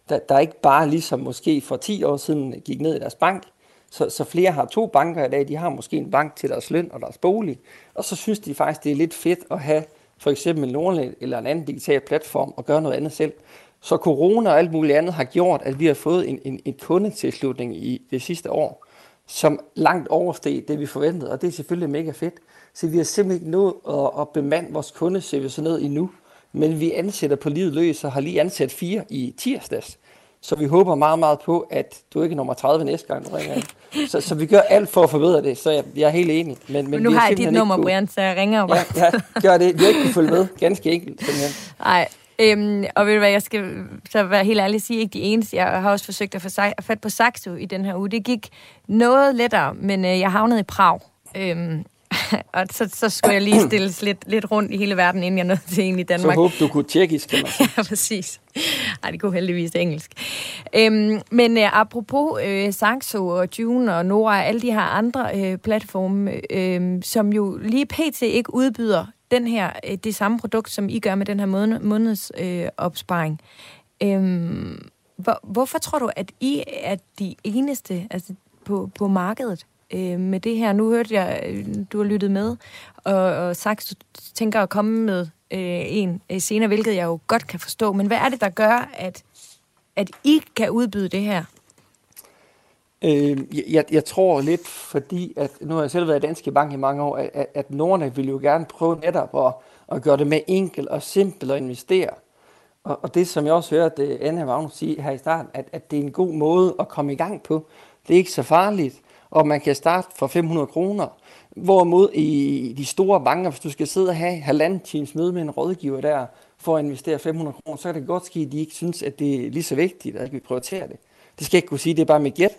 der, der ikke bare ligesom måske for 10 år siden gik ned i deres bank, så, så flere har to banker i dag, de har måske en bank til deres løn og deres bolig, og så synes de faktisk, det er lidt fedt at have for eksempel en Nordland eller en anden digital platform og gøre noget andet selv. Så corona og alt muligt andet har gjort, at vi har fået en, en, en kundetilslutning i det sidste år, som langt oversteg det, vi forventede, og det er selvfølgelig mega fedt. Så vi har simpelthen ikke nået at, at bemande vores kundeservice ned endnu. Men vi ansætter på livet løs og har lige ansat fire i tirsdags. Så vi håber meget, meget på, at du ikke er nummer 30 næste gang, du ringer. Så, så vi gør alt for at forbedre det, så jeg, jeg er helt enig. Men, men, men nu har jeg dit nummer, Brian, så jeg ringer bare. Ja, ja, gør det. Vi har ikke kunnet følge med. Ganske enkelt. Nej, Øhm, og ved du hvad, jeg skal så være helt ærlig at sige, ikke de eneste. Jeg har også forsøgt at få fat på Saxo i den her uge. Det gik noget lettere, men øh, jeg havnede i Prag. Øhm, og så, så skulle jeg lige stilles lidt, lidt rundt i hele verden, inden jeg nåede til en i Danmark. Så håb, du kunne tjekkisk, kan man sige. ja, præcis. Ej, det kunne heldigvis engelsk. Øhm, men øh, apropos øh, Saxo og June og Nora og alle de her andre øh, platforme, øh, som jo lige pt. ikke udbyder den her, øh, det samme produkt, som I gør med den her måned, månedsopsparing. øh, opsparing. Øhm, hvor, hvorfor tror du, at I er de eneste altså, på, på markedet, øh, med det her. Nu hørte jeg, øh, du har lyttet med, og, og sagt, du tænker at komme med øh, en øh, senere, hvilket jeg jo godt kan forstå. Men hvad er det, der gør, at at I kan udbyde det her? Øh, jeg, jeg tror lidt, fordi at nu har jeg selv været i Danske Bank i mange år, at, at Nordnet ville jo gerne prøve netop at, at gøre det mere enkelt og simpelt at investere. Og, og det, som jeg også hørte øh, Anne Magnus sige her i starten, at, at det er en god måde at komme i gang på. Det er ikke så farligt, og man kan starte for 500 kroner. Hvorimod i de store banker, hvis du skal sidde og have halvanden times møde med en rådgiver der, for at investere 500 kroner, så kan det godt ske, at de ikke synes, at det er lige så vigtigt, at vi prioriterer det. Det skal jeg ikke kunne sige, det er bare mit gæt.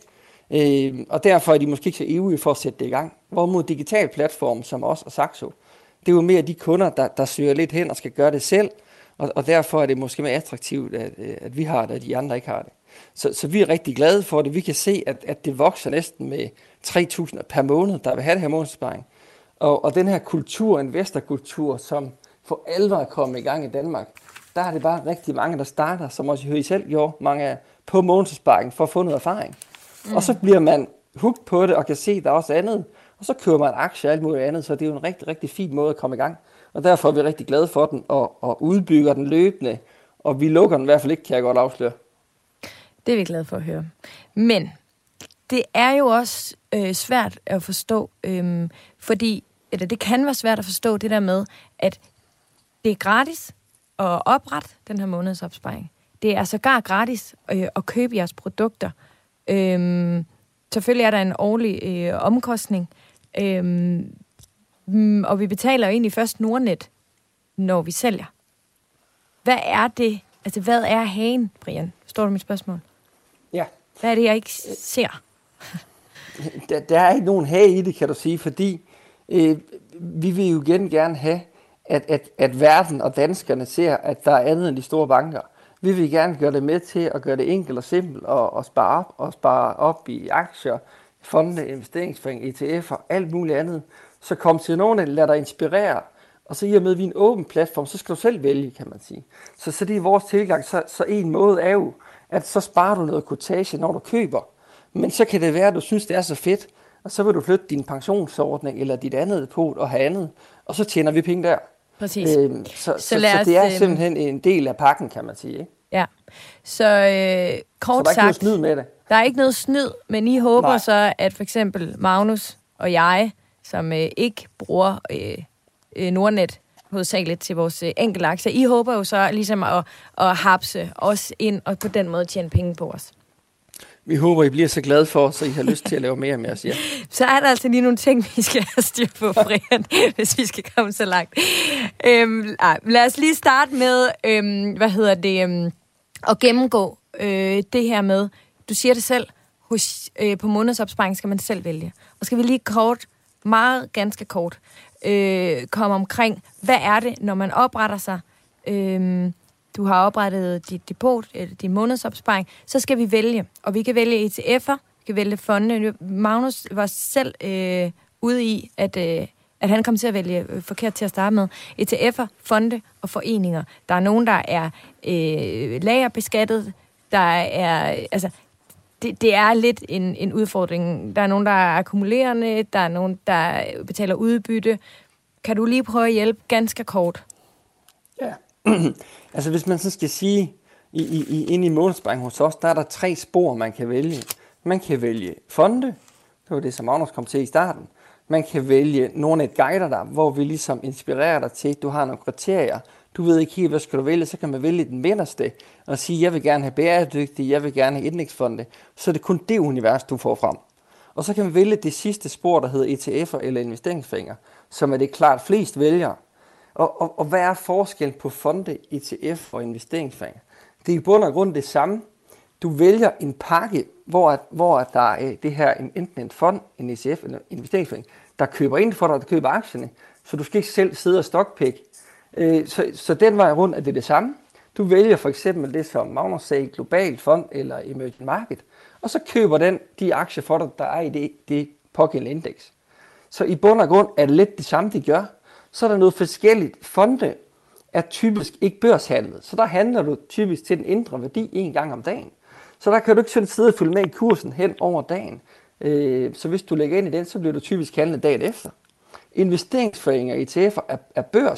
Øh, og derfor er de måske ikke så ivrige for at sætte det i gang. Hvorimod digital platform, som os og Saxo, det er jo mere de kunder, der, der søger lidt hen og skal gøre det selv, og, og derfor er det måske mere attraktivt, at, øh, at vi har det, og de andre ikke har det. Så, så vi er rigtig glade for det. Vi kan se, at, at det vokser næsten med 3.000 per måned, der vil have det her månedsparing. Og, og den her kultur, investorkultur, som for alvor er kommet i gang i Danmark, der er det bare rigtig mange, der starter, som også I selv gjorde, mange på månedsparingen for at få noget erfaring. Mm. Og så bliver man hooked på det og kan se, at der er også andet. Og så køber man aktier og alt muligt andet, så det er jo en rigtig, rigtig fin måde at komme i gang. Og derfor er vi rigtig glade for den og, og udbygger den løbende. Og vi lukker den i hvert fald ikke, kan jeg godt afsløre. Det er vi glade for at høre. Men det er jo også øh, svært at forstå, øh, fordi eller det kan være svært at forstå det der med, at det er gratis at oprette den her månedsopsparing. Det er sågar gratis øh, at købe jeres produkter. Øh, selvfølgelig er der en årlig øh, omkostning, øh, og vi betaler jo egentlig først Nordnet, når vi sælger. Hvad er det? Altså, hvad er hagen, Brian? Forstår du mit spørgsmål? Ja. Hvad er det, jeg ikke ser? der, der er ikke nogen hage i det, kan du sige, fordi øh, vi vil jo igen gerne have, at, at, at verden og danskerne ser, at der er andet end de store banker. Vi vil gerne gøre det med til at gøre det enkelt og simpelt og, og spare op og spare op i aktier, fonde, investeringsforeninger, ETF'er, alt muligt andet. Så kom til nogen, lad dig inspirere, og så i og med, at vi er en åben platform, så skal du selv vælge, kan man sige. Så, så det er vores tilgang. Så, så en måde er jo, at så sparer du noget kortage, når du køber. Men så kan det være, at du synes, det er så fedt, og så vil du flytte din pensionsordning eller dit andet på og have andet, og så tjener vi penge der. Præcis. Øhm, så, så, så, så det er øhm, simpelthen en del af pakken, kan man sige. Ikke? Ja. Så øh, kort så der er sagt, ikke noget snyd med det. Der er ikke noget snyd, men I håber Nej. så, at for eksempel Magnus og jeg, som øh, ikke bruger øh, øh, Nordnet hovedsageligt til vores øh, enkelte aktier, I håber jo så ligesom at, at hapse os ind og på den måde tjene penge på os. Vi håber, I bliver så glade for så I har lyst til at lave mere med os. Ja. så er der altså lige nogle ting, vi skal have styr på, Brian, hvis vi skal komme så langt. Øhm, ej, lad os lige starte med, øhm, hvad hedder det, øhm, at gennemgå øh, det her med, du siger det selv, hos, øh, på månedsopsparing skal man selv vælge. Og skal vi lige kort, meget ganske kort, øh, komme omkring, hvad er det, når man opretter sig, øh, du har oprettet dit depot, eller din månedsopsparing, så skal vi vælge. Og vi kan vælge ETF'er, vi kan vælge fonde. Magnus var selv øh, ude i, at, øh, at han kom til at vælge øh, forkert til at starte med. ETF'er, fonde og foreninger. Der er nogen, der er øh, lagerbeskattet, der er, altså, det, det er lidt en, en udfordring. Der er nogen, der er akkumulerende, der er nogen, der betaler udbytte. Kan du lige prøve at hjælpe ganske kort? Ja, altså hvis man så skal sige, i, i, i, inde i målsparing hos os, der er der tre spor, man kan vælge. Man kan vælge fonde, det var det, som Magnus kom til i starten. Man kan vælge nogle af guider der, hvor vi ligesom inspirerer dig til, du har nogle kriterier, du ved ikke helt, hvad skal du vælge, så kan man vælge den midterste og sige, jeg vil gerne have bæredygtige, jeg vil gerne have indeksfonde. Så er det kun det univers, du får frem. Og så kan man vælge det sidste spor, der hedder ETF'er eller investeringsfinger, som er det klart flest vælger. Og, og, og hvad er forskellen på fonde, ETF og investeringsfinger? Det er i bund og grund det samme. Du vælger en pakke, hvor, hvor der er det her enten en fond, en ETF eller en investeringsfond, der køber ind for dig, der køber aktierne. Så du skal ikke selv sidde og stockpick øh, så, så den vej rundt er det det samme. Du vælger for eksempel det, som Magnus sagde, globalt fond eller emerging market, og så køber den de aktier for dig, der er i det, det pågældende indeks. Så i bund og grund er det lidt det samme, de gør. Så er der noget forskelligt. Fonde er typisk ikke børshandlet, så der handler du typisk til den indre værdi en gang om dagen. Så der kan du ikke sådan sidde og følge med i kursen hen over dagen. Øh, så hvis du lægger ind i den, så bliver du typisk handlet dagen efter. Investeringsforeninger og ETF'er er, er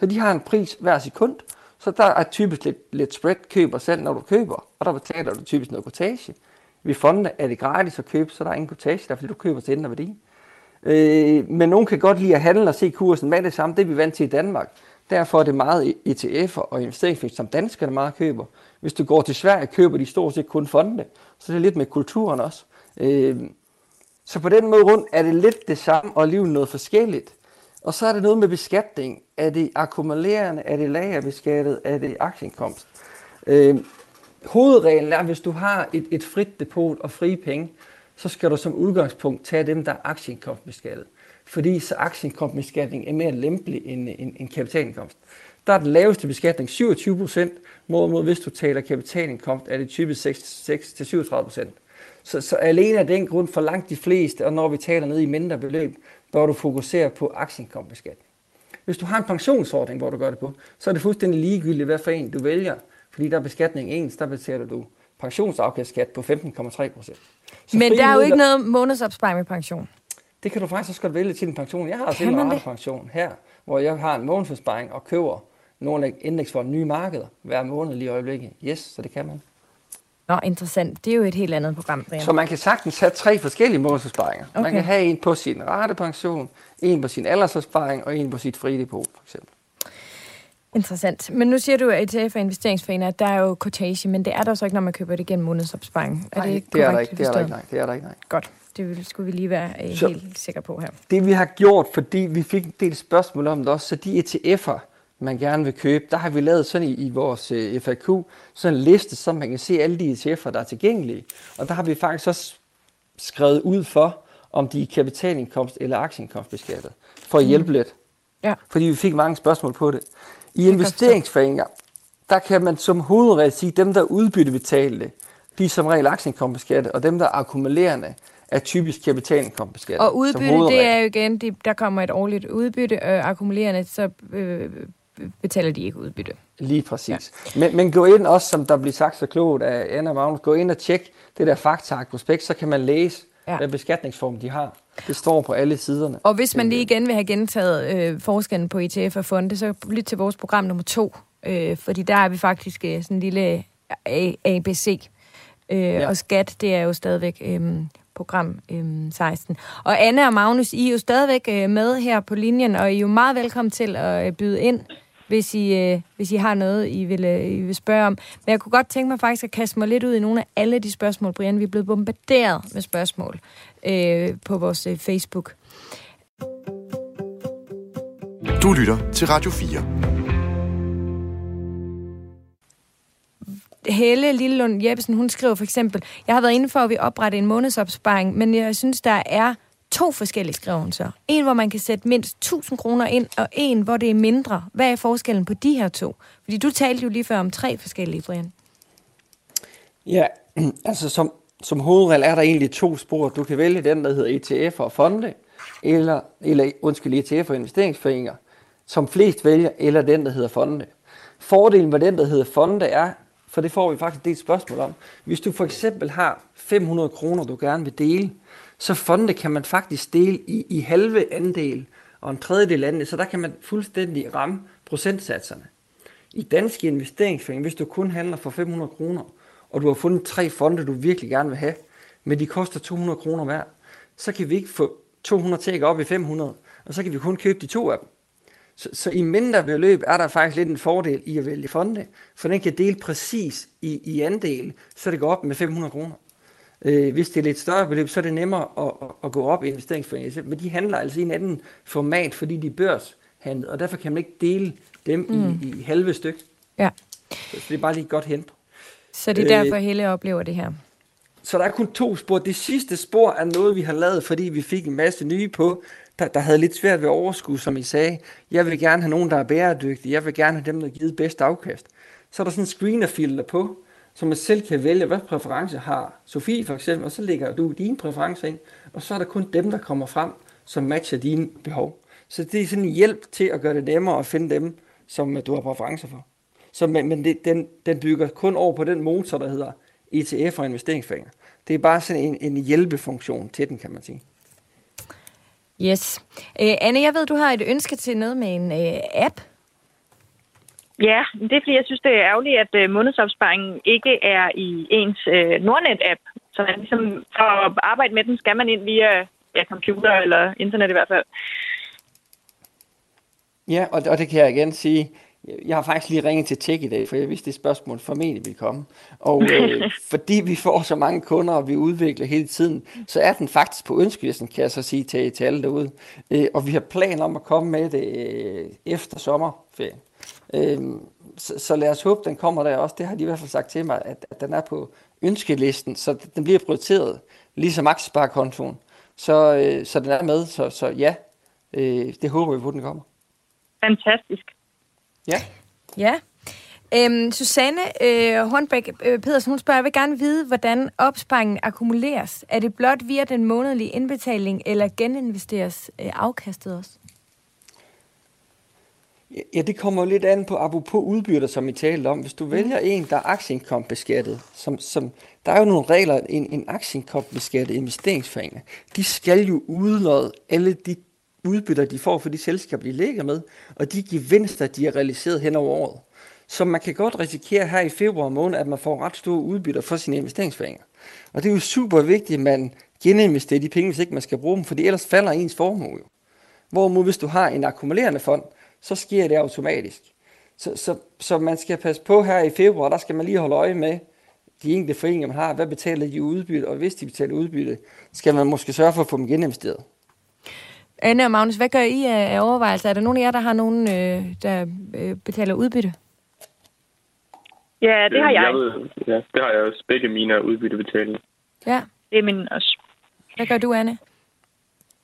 så de har en pris hver sekund. Så der er typisk lidt, lidt spread, køber selv, når du køber, og der betaler du typisk noget kortage. Ved fondene er det gratis at købe, så der er ingen kortage, der fordi du køber til indre værdi. Øh, men nogen kan godt lide at handle og se kursen. med det samme? Det er vi vant til i Danmark. Derfor er det meget ETF'er og investeringsfond, som danskerne meget køber. Hvis du går til Sverige, køber de stort set kun fonde. Så det er lidt med kulturen også. Øh, så på den måde rundt er det lidt det samme, og alligevel noget forskelligt. Og så er det noget med beskatning. Er det akkumulerende? Er det lagerbeskattet? Er det aktieindkomst? Øh, hovedreglen er, at hvis du har et, et frit depot og frie penge, så skal du som udgangspunkt tage dem, der er aktieindkomstbeskattet. Fordi så aktieindkomstbeskatning er mere lempelig end, end, end kapitalindkomst. Der er den laveste beskatning 27 procent, mod hvis du taler kapitalindkomst, er det typisk 6-37 procent. Så, så alene af den grund for langt de fleste, og når vi taler ned i mindre beløb, bør du fokusere på aktieindkomstbeskatning. Hvis du har en pensionsordning, hvor du gør det på, så er det fuldstændig ligegyldigt, hvad for en du vælger. Fordi der er beskatning ens, der betaler du pensionsafkastskat på 15,3 procent. Men der er jo ikke noget månedsopsparing med pension. Det kan du faktisk også godt vælge til en pension. Jeg har selv en pension her, hvor jeg har en månedsopsparing og køber nogle indeks for nye markeder hver måned lige i øjeblikket. Yes, så det kan man. Nå, interessant. Det er jo et helt andet program. Brian. Så man kan sagtens have tre forskellige månedsopsparinger. Okay. Man kan have en på sin ratepension, en på sin aldersopsparing og en på sit fridepot, for eksempel. Interessant. Men nu siger du, at ETF er investeringsforeninger, der er jo kortage, men det er der så ikke, når man køber det gennem månedsopsparing. Er nej, det, det er der ikke. Det er der ikke, nej. Det er der ikke, nej. Godt. Det skulle vi lige være uh, så, helt sikre på her. Det vi har gjort, fordi vi fik en del spørgsmål om det også, så de ETF'er, man gerne vil købe, der har vi lavet sådan i, i vores øh, FAQ, sådan en liste, så man kan se alle de ETF'er, der er tilgængelige. Og der har vi faktisk også skrevet ud for, om de er kapitalindkomst eller aktieindkomstbeskattet, for at mm. hjælpe mm. lidt. Ja. Fordi vi fik mange spørgsmål på det. I investeringsforeninger, der kan man som hovedregel sige, at dem, der udbyttebetalte, de er som regel aktieindkomstbeskattet, og dem, der er akkumulerende, er typisk kapitalindkomstbeskattet. Og udbytte, det er jo igen, de, der kommer et årligt udbytte, og akkumulerende, så øh, betaler de ikke udbytte. Lige præcis. Ja. Men, men gå ind også, som der bliver sagt så klogt af Anna Magnus, gå ind og tjek det der fakta prospekt, så kan man læse, ja. hvad beskatningsform de har. Det står på alle siderne. Og hvis man lige igen vil have gentaget øh, forskellen på ETF og fonde, så lyt til vores program nummer to, øh, fordi der er vi faktisk øh, sådan en lille ABC. Øh, ja. Og skat, det er jo stadigvæk øh, program øh, 16. Og Anne og Magnus, I er jo stadigvæk øh, med her på linjen, og I er jo meget velkommen til at øh, byde ind hvis I, øh, hvis I har noget, I vil, øh, I vil spørge om. Men jeg kunne godt tænke mig faktisk at kaste mig lidt ud i nogle af alle de spørgsmål, Brian. Vi er blevet bombarderet med spørgsmål øh, på vores øh, Facebook. Du lytter til Radio 4. Helle Lillelund Jeppesen, hun skriver for eksempel, jeg har været inde for, at vi oprette en månedsopsparing, men jeg synes, der er to forskellige skrivelser. En, hvor man kan sætte mindst 1000 kroner ind, og en, hvor det er mindre. Hvad er forskellen på de her to? Fordi du talte jo lige før om tre forskellige, Brian. Ja, altså som, som hovedregel er der egentlig to spor. Du kan vælge den, der hedder ETF og fonde, eller, eller undskyld, ETF og investeringsforeninger, som flest vælger, eller den, der hedder fonde. Fordelen med den, der hedder fonde, er, for det får vi faktisk et spørgsmål om. Hvis du for eksempel har 500 kroner, du gerne vil dele, så fonde kan man faktisk dele i, i halve andel og en tredjedel andel, så der kan man fuldstændig ramme procentsatserne. I danske investeringsforeninger, hvis du kun handler for 500 kroner, og du har fundet tre fonde, du virkelig gerne vil have, men de koster 200 kroner hver, så kan vi ikke få 200 til at gå op i 500, og så kan vi kun købe de to af dem. Så, så i mindre beløb er der faktisk lidt en fordel i at vælge fonde, for den kan dele præcis i, i andel, så det går op med 500 kroner. Øh, hvis det er lidt større beløb, så er det nemmere at, at, gå op i investeringsforeninger. Men de handler altså i en anden format, fordi de er børshandlet, og derfor kan man ikke dele dem mm. i, i halve stykke. Ja. Så det er bare lige godt hent. Så det er derfor, øh, Helle oplever det her. Så der er kun to spor. Det sidste spor er noget, vi har lavet, fordi vi fik en masse nye på, der, der havde lidt svært ved overskud, som I sagde. Jeg vil gerne have nogen, der er bæredygtige. Jeg vil gerne have dem, der har givet bedst afkast. Så er der sådan en screenerfilter på, så man selv kan vælge, hvad præference har Sofie for eksempel, og så lægger du dine præferencer ind, og så er der kun dem, der kommer frem, som matcher dine behov. Så det er sådan en hjælp til at gøre det nemmere at finde dem, som du har præferencer for. Så, men men det, den, den bygger kun over på den motor, der hedder ETF og investeringsfanger. Det er bare sådan en, en hjælpefunktion til den, kan man sige. Yes. Øh, Anne, jeg ved, du har et ønske til noget med en øh, app. Ja, det er fordi, jeg synes, det er ærgerligt, at øh, månedsopsparingen ikke er i ens øh, Nordnet-app. Så man ligesom, for at arbejde med den, skal man ind via ja, computer eller internet i hvert fald. Ja, og, og det kan jeg igen sige. Jeg har faktisk lige ringet til Tech i dag, for jeg vidste, det spørgsmål formentlig ville komme. Og øh, fordi vi får så mange kunder, og vi udvikler hele tiden, så er den faktisk på ønskelisten, kan jeg så sige til, til alle derude. Øh, og vi har planer om at komme med det øh, efter sommerferien. Øh, så, så lad os håbe, den kommer der også. Det har de i hvert fald sagt til mig, at, at den er på ønskelisten, så den bliver prioriteret, ligesom aktiesparekontoen. Så, øh, så den er med, så, så ja, øh, det håber vi på, den kommer. Fantastisk. Ja. Ja. Øhm, Susanne øh, Hornbæk øh, Pedersen, hun spørger, jeg vil gerne vide, hvordan opsparingen akkumuleres. Er det blot via den månedlige indbetaling, eller geninvesteres øh, afkastet også? Ja, det kommer lidt an på apropos udbytter, som I talte om. Hvis du vælger en, der er aktieindkomstbeskattet, som, som, der er jo nogle regler, en, en aktieindkomstbeskattet investeringsforening, de skal jo udlåde alle de udbytter, de får for de selskaber, de ligger med, og de gevinster, de er realiseret hen over året. Så man kan godt risikere her i februar måned, at man får ret store udbytter for sine investeringsforeninger. Og det er jo super vigtigt, at man geninvesterer de penge, hvis ikke man skal bruge dem, for ellers falder ens formue jo. Hvorimod hvis du har en akkumulerende fond, så sker det automatisk. Så, så, så man skal passe på her i februar, der skal man lige holde øje med de enkelte foreninger, man har. Hvad betaler de udbytte, og hvis de betaler udbytte, skal man måske sørge for at få dem geninvesteret. Anne og Magnus, hvad gør I af overvejelser? Er der nogen af jer, der har nogen, øh, der øh, betaler udbytte? Ja, det har jeg. jeg ved, ja, det har jeg også. Begge mine er udbyttebetaling. Ja. Det er min også. Hvad gør du, Anne?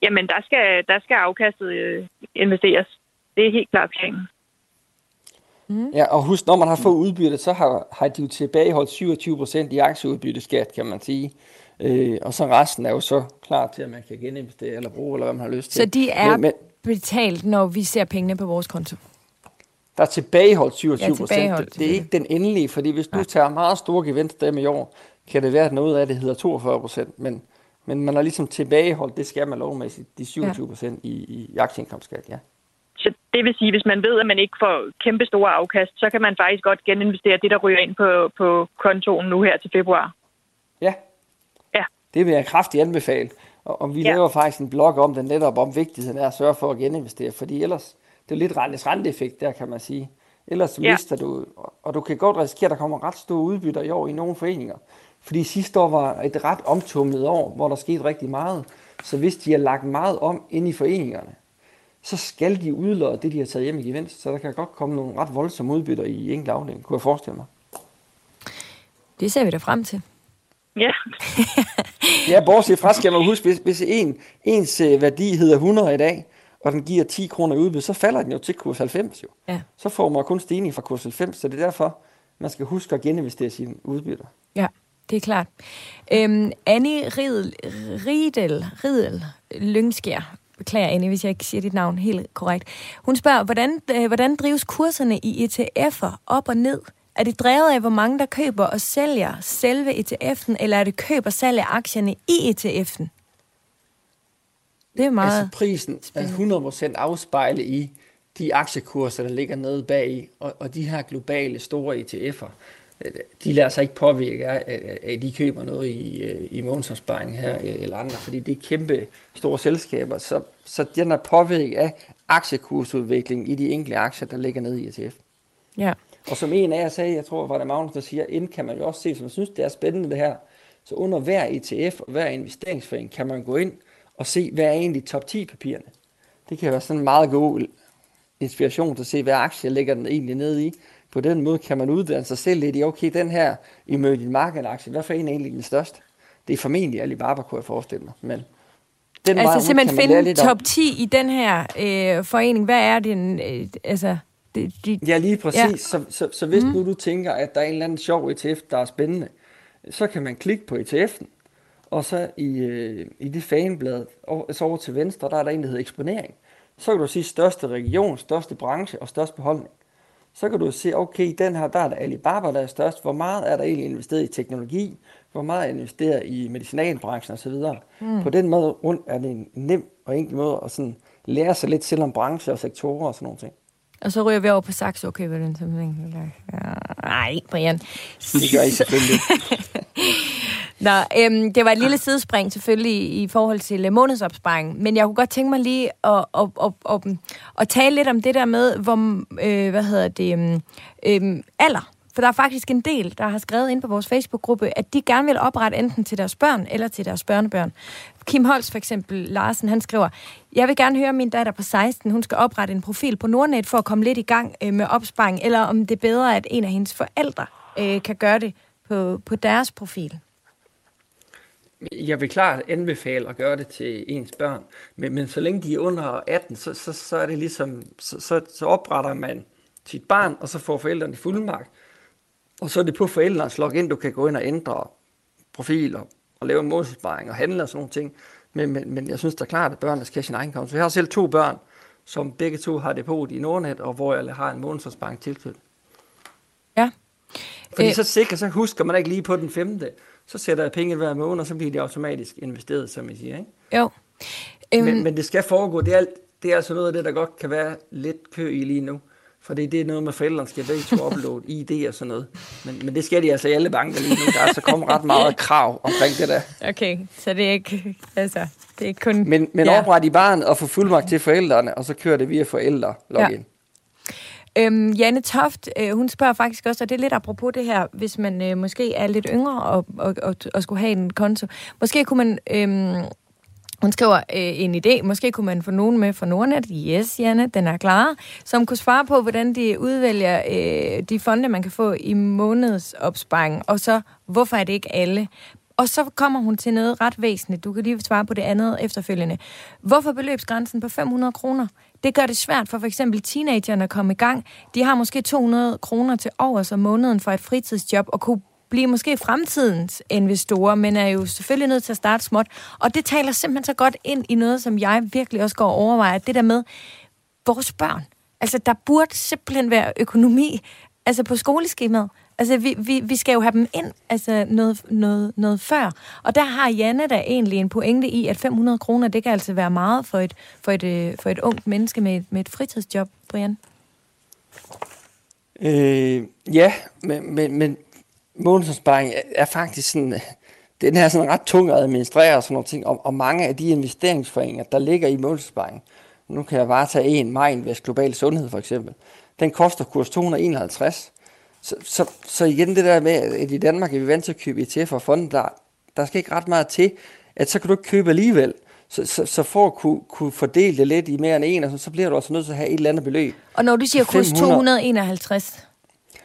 Jamen, der skal, der skal afkastet øh, investeres. Det er helt klart planen. Mm. Ja, og husk, når man har fået udbytte, så har, har de jo tilbageholdt 27 procent i aktieudbytteskat, kan man sige. Øh, og så resten er jo så klar til, at man kan geninvestere eller bruge, eller hvad man har lyst til. Så de er men, men, betalt, når vi ser pengene på vores konto? Der er tilbageholdt 27 procent. Ja, det, det er ikke den endelige, fordi hvis du tager meget store gevinster dem i år, kan det være, at noget af det hedder 42 procent, men, men man har ligesom tilbageholdt, det skal man lovmæssigt, de 27 procent ja. i, i aktieindkomstskat, ja. Det vil sige, hvis man ved, at man ikke får kæmpe store afkast, så kan man faktisk godt geninvestere det, der ryger ind på, på kontoen nu her til februar. Ja. Ja. Det vil jeg kraftigt anbefale. Og, og vi ja. laver faktisk en blog om den netop om vigtigheden af at sørge for at geninvestere, fordi ellers, det er lidt rentes renteeffekt der, kan man sige. Ellers ja. mister du, og du kan godt risikere, at der kommer ret store udbytter i år i nogle foreninger. Fordi sidste år var et ret omtumlet år, hvor der skete rigtig meget. Så hvis de har lagt meget om ind i foreningerne, så skal de udlåde det, de har taget hjem i gevinst. Så der kan godt komme nogle ret voldsomme udbytter i enkelte afdelinger, kunne jeg forestille mig. Det ser vi da frem til. Ja. ja, bortset fra skal man huske, hvis, hvis en, ens øh, værdi hedder 100 i dag, og den giver 10 kroner i udbytte, så falder den jo til kurs 90 jo. Ja. Så får man kun stigning fra kurs 90, så det er derfor, man skal huske at geninvestere sine udbytter. Ja, det er klart. Øhm, Annie Riedel, Riedel, Riedel Lyngskær, beklager Annie, hvis jeg ikke siger dit navn helt korrekt. Hun spørger, hvordan, øh, hvordan drives kurserne i ETF'er op og ned? Er det drevet af, hvor mange der køber og sælger selve ETF'en, eller er det køb og salg af aktierne i ETF'en? Det er meget Altså prisen er 100% afspejlet i de aktiekurser, der ligger nede bag og, og de her globale store ETF'er, de lader sig ikke påvirke af, at de køber noget i, i månedsopsparing her eller andre, fordi det er kæmpe store selskaber, så, så den er påvirket af aktiekursudviklingen i de enkelte aktier, der ligger nede i ETF. Ja. Og som en af jer sagde, jeg tror, var det Magnus, der siger, ind kan man jo også se, som jeg synes, det er spændende det her, så under hver ETF og hver investeringsforening kan man gå ind og se, hvad er egentlig top 10 papirerne. Det kan være sådan en meget god inspiration til at se, hvad aktier ligger den egentlig nede i. På den måde kan man uddanne sig selv lidt i, okay, den her emerging market aktie, hvad for en er egentlig den største? Det er formentlig Alibaba, kunne jeg forestille mig. Men den altså vej, simpelthen finde top 10 i den her øh, forening. Hvad er den, øh, altså... Det, de, ja, lige præcis. Ja. Så, så, så hvis mm. nu du tænker, at der er en eller anden sjov ETF, der er spændende, så kan man klikke på ETF'en, og så i, øh, i det faneblad, og så over til venstre, der er der en, der hedder eksponering. Så kan du sige største region, største branche og største beholdning så kan du se, okay, den her, der er der Alibaba, der er størst. Hvor meget er der egentlig investeret i teknologi? Hvor meget er investeret i medicinalbranchen osv.? Mm. På den måde rundt er det en nem og enkel måde at sådan lære sig lidt selv om brancher og sektorer og sådan nogle ting. Og så ryger vi over på Saxo. Okay, hvad er den sammenhæng? Nej, Brian. Det gør I selvfølgelig. Nå, øhm, det var et lille sidespring selvfølgelig i forhold til øh, månedsopsparing, men jeg kunne godt tænke mig lige at, at, at, at, at tale lidt om det der med, hvor, øh, hvad hedder det, øh, alder. For der er faktisk en del, der har skrevet ind på vores Facebook-gruppe, at de gerne vil oprette enten til deres børn eller til deres børnebørn. Kim Holst for eksempel, Larsen, han skriver, jeg vil gerne høre min datter på 16, hun skal oprette en profil på Nordnet for at komme lidt i gang øh, med opsparing, eller om det er bedre, at en af hendes forældre øh, kan gøre det på, på deres profil. Jeg vil klart anbefale at gøre det til ens børn, men, men så længe de er under 18, så, så, så er det ligesom, så, så, så opretter man sit barn, og så får forældrene fuldmagt. Og så er det på forældrenes login, du kan gå ind og ændre profiler og lave en målsparing og handle og sådan nogle ting. Men, men, men jeg synes da klart, at børnene skal have sin egen konto. Jeg har selv to børn, som begge to har depot i Nordnet, og hvor jeg har en månedsopsparing tilknyttet. Ja. Fordi øh. så sikkert, så husker man ikke lige på den femte. Så sætter jeg penge hver måned, og så bliver de automatisk investeret, som I siger. Ikke? Jo. Øhm. Men, men det skal foregå. Det er, det er altså noget af det, der godt kan være lidt kø i lige nu. For det, det er noget med, forældrene skal begge to uploade ID og sådan noget. Men, men det skal de altså i alle banker lige nu. Der er altså kommet ret meget krav omkring det der. Okay, så det er ikke, altså, det er ikke kun... Men, men ja. opret i barnet og få fuldmagt til forældrene, og så kører det via forældre login. Ja. Øhm, Janne Toft, øh, hun spørger faktisk også, og det er lidt apropos det her, hvis man øh, måske er lidt yngre og, og, og, og skulle have en konto. Måske kunne man... Øh, hun skriver øh, en idé. Måske kunne man få nogen med fra Nordnet. Yes, Janne, den er klar. Som kunne svare på, hvordan de udvælger øh, de fonde, man kan få i månedsopsparing. Og så, hvorfor er det ikke alle? Og så kommer hun til noget ret væsentligt. Du kan lige svare på det andet efterfølgende. Hvorfor beløbsgrænsen på 500 kroner? Det gør det svært for for eksempel teenagerne at komme i gang. De har måske 200 kroner til overs om måneden for et fritidsjob og kunne blive måske fremtidens investorer, men er jo selvfølgelig nødt til at starte småt. Og det taler simpelthen så godt ind i noget, som jeg virkelig også går og overvejer. Det der med vores børn. Altså, der burde simpelthen være økonomi altså på skoleskemaet. Altså, vi, vi, vi skal jo have dem ind altså noget, noget, noget før. Og der har Janne da egentlig en pointe i, at 500 kroner, det kan altså være meget for et, for et, øh, for et ungt menneske med, et, med et fritidsjob, Brian. Øh, ja, men, men, men månedsopsparing er faktisk sådan, den er sådan ret tung at administrere og sådan nogle ting, og, og mange af de investeringsforeninger, der ligger i månedsopsparing, nu kan jeg bare tage en, Mindvest Global Sundhed for eksempel, den koster kurs 251. Så, så, så igen det der med, at i Danmark er vi vant til at købe ETF og fonde, der, der skal ikke ret meget til, at så kan du ikke købe alligevel. Så, så, så for at kunne, kunne fordele det lidt i mere end en, så bliver du også nødt til at have et eller andet beløb. Og når du siger kurs 251,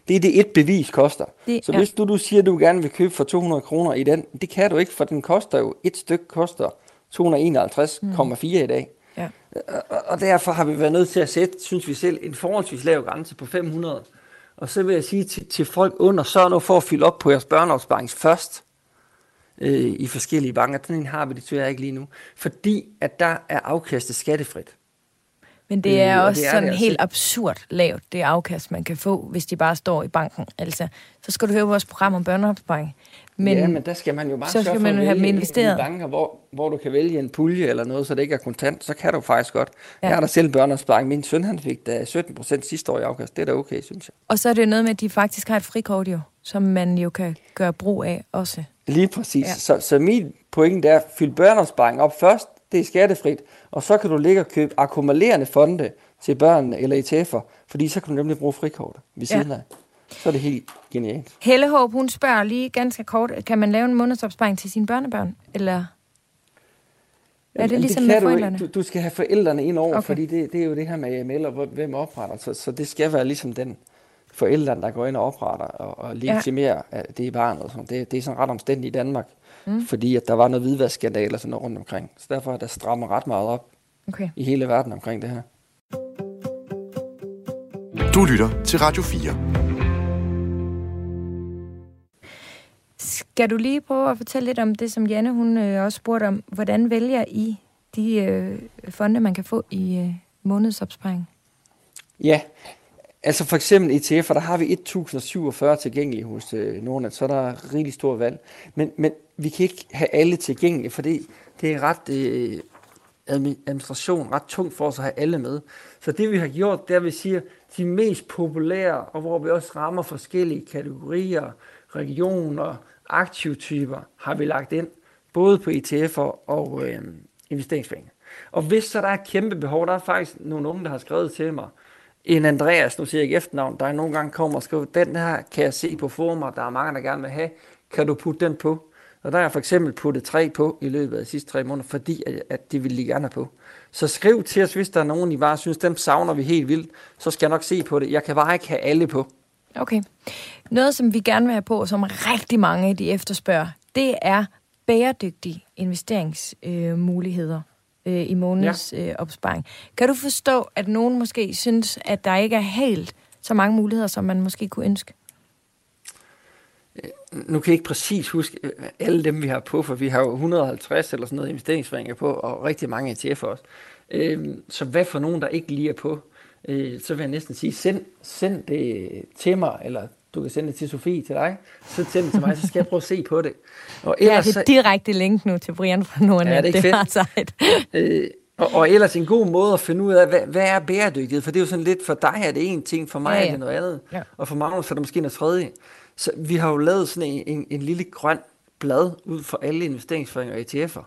det er det et bevis koster. Det, så ja. hvis du, du siger, at du gerne vil købe for 200 kroner i den, det kan du ikke, for den koster jo, et stykke koster 251,4 mm. i dag. Ja. Og, og derfor har vi været nødt til at sætte, synes vi selv, en forholdsvis lav grænse på 500. Og så vil jeg sige til, til folk under, sørg nu for at fylde op på jeres børneopsparing først øh, i forskellige banker. Den har vi desværre ikke lige nu. Fordi at der er afkastet skattefrit. Men det er øh, også det er sådan det, altså. helt absurd lavt, det afkast, man kan få, hvis de bare står i banken. Altså, så skal du høre vores program om børneopsparing. Men, ja, men der skal man jo bare så skal man have dem investeret. I banker, hvor, hvor du kan vælge en pulje eller noget, så det ikke er kontant, så kan du faktisk godt. Ja. Jeg har da selv børneopsparing. Min søn han fik da 17 procent sidste år i afkast. Det er da okay, synes jeg. Og så er det noget med, at de faktisk har et frikort jo, som man jo kan gøre brug af også. Lige præcis. Ja. Så, så min pointe er, fyld børneopsparing op først, det er skattefrit, og så kan du ligge og købe akkumulerende fonde til børn eller ETF'er, fordi så kan du nemlig bruge frikortet ved siden ja. af. Så er det helt genialt. Hellehåb, hun spørger lige ganske kort, kan man lave en månedsopsparing til sine børnebørn, eller er det ligesom det med forældrene? Du, du skal have forældrene ind over, okay. fordi det, det er jo det her med AML og hvem opretter. Så, så det skal være ligesom den forældrene, der går ind og opretter og, og legitimerer ja. det i barnet. Det, det er sådan ret omstændigt i Danmark mm. fordi at der var noget hvidvaskskandal og sådan noget rundt omkring. Så derfor er der strammer ret meget op okay. i hele verden omkring det her. Du lytter til Radio 4. Skal du lige prøve at fortælle lidt om det, som Janne hun øh, også spurgte om. Hvordan vælger I de øh, fonde, man kan få i øh, månedsopsparing? Ja, Altså for eksempel ETF'er, der har vi 1047 tilgængelige hos øh, Nordnet, så der er rigtig stor valg. Men, men vi kan ikke have alle tilgængelige, for det, det er ret øh, administration ret tungt for os at have alle med. Så det vi har gjort, det er, at vi siger, de mest populære, og hvor vi også rammer forskellige kategorier, regioner, aktivtyper, har vi lagt ind, både på ETF'er og øh, investeringsforeninger. Og hvis så der er kæmpe behov, der er faktisk nogle unge, der har skrevet til mig, en Andreas, nu siger jeg ikke efternavn, der nogle gange kommer og skriver, den her kan jeg se på former, der er mange, der gerne vil have, kan du putte den på? Og der har jeg for eksempel puttet tre på i løbet af de sidste tre måneder, fordi at, at det ville de gerne på. Så skriv til os, hvis der er nogen, I bare synes, dem savner vi helt vildt, så skal jeg nok se på det. Jeg kan bare ikke have alle på. Okay. Noget, som vi gerne vil have på, som rigtig mange af de efterspørger, det er bæredygtige investeringsmuligheder øh, i måneds ja. øh, opsparing. Kan du forstå, at nogen måske synes, at der ikke er helt så mange muligheder, som man måske kunne ønske? nu kan jeg ikke præcis huske øh, alle dem, vi har på, for vi har jo 150 eller sådan noget investeringsforeninger på, og rigtig mange ETF også. Øhm, så hvad for nogen, der ikke lige er på, øh, så vil jeg næsten sige, send, send det til mig, eller du kan sende det til Sofie til dig, så send det til mig, så skal jeg prøve at se på det. Og ellers, ja, det er direkte link nu til Brian fra Norden. Ja, det er det sejt. øh, og, og ellers en god måde at finde ud af, hvad, hvad er bæredygtighed? For det er jo sådan lidt, for dig er det en ting, for mig ja, ja. er det noget andet. Ja. Og for Magnus er det måske noget tredje. Så vi har jo lavet sådan en, en, en lille grøn blad ud for alle investeringsforeninger og ETF'er,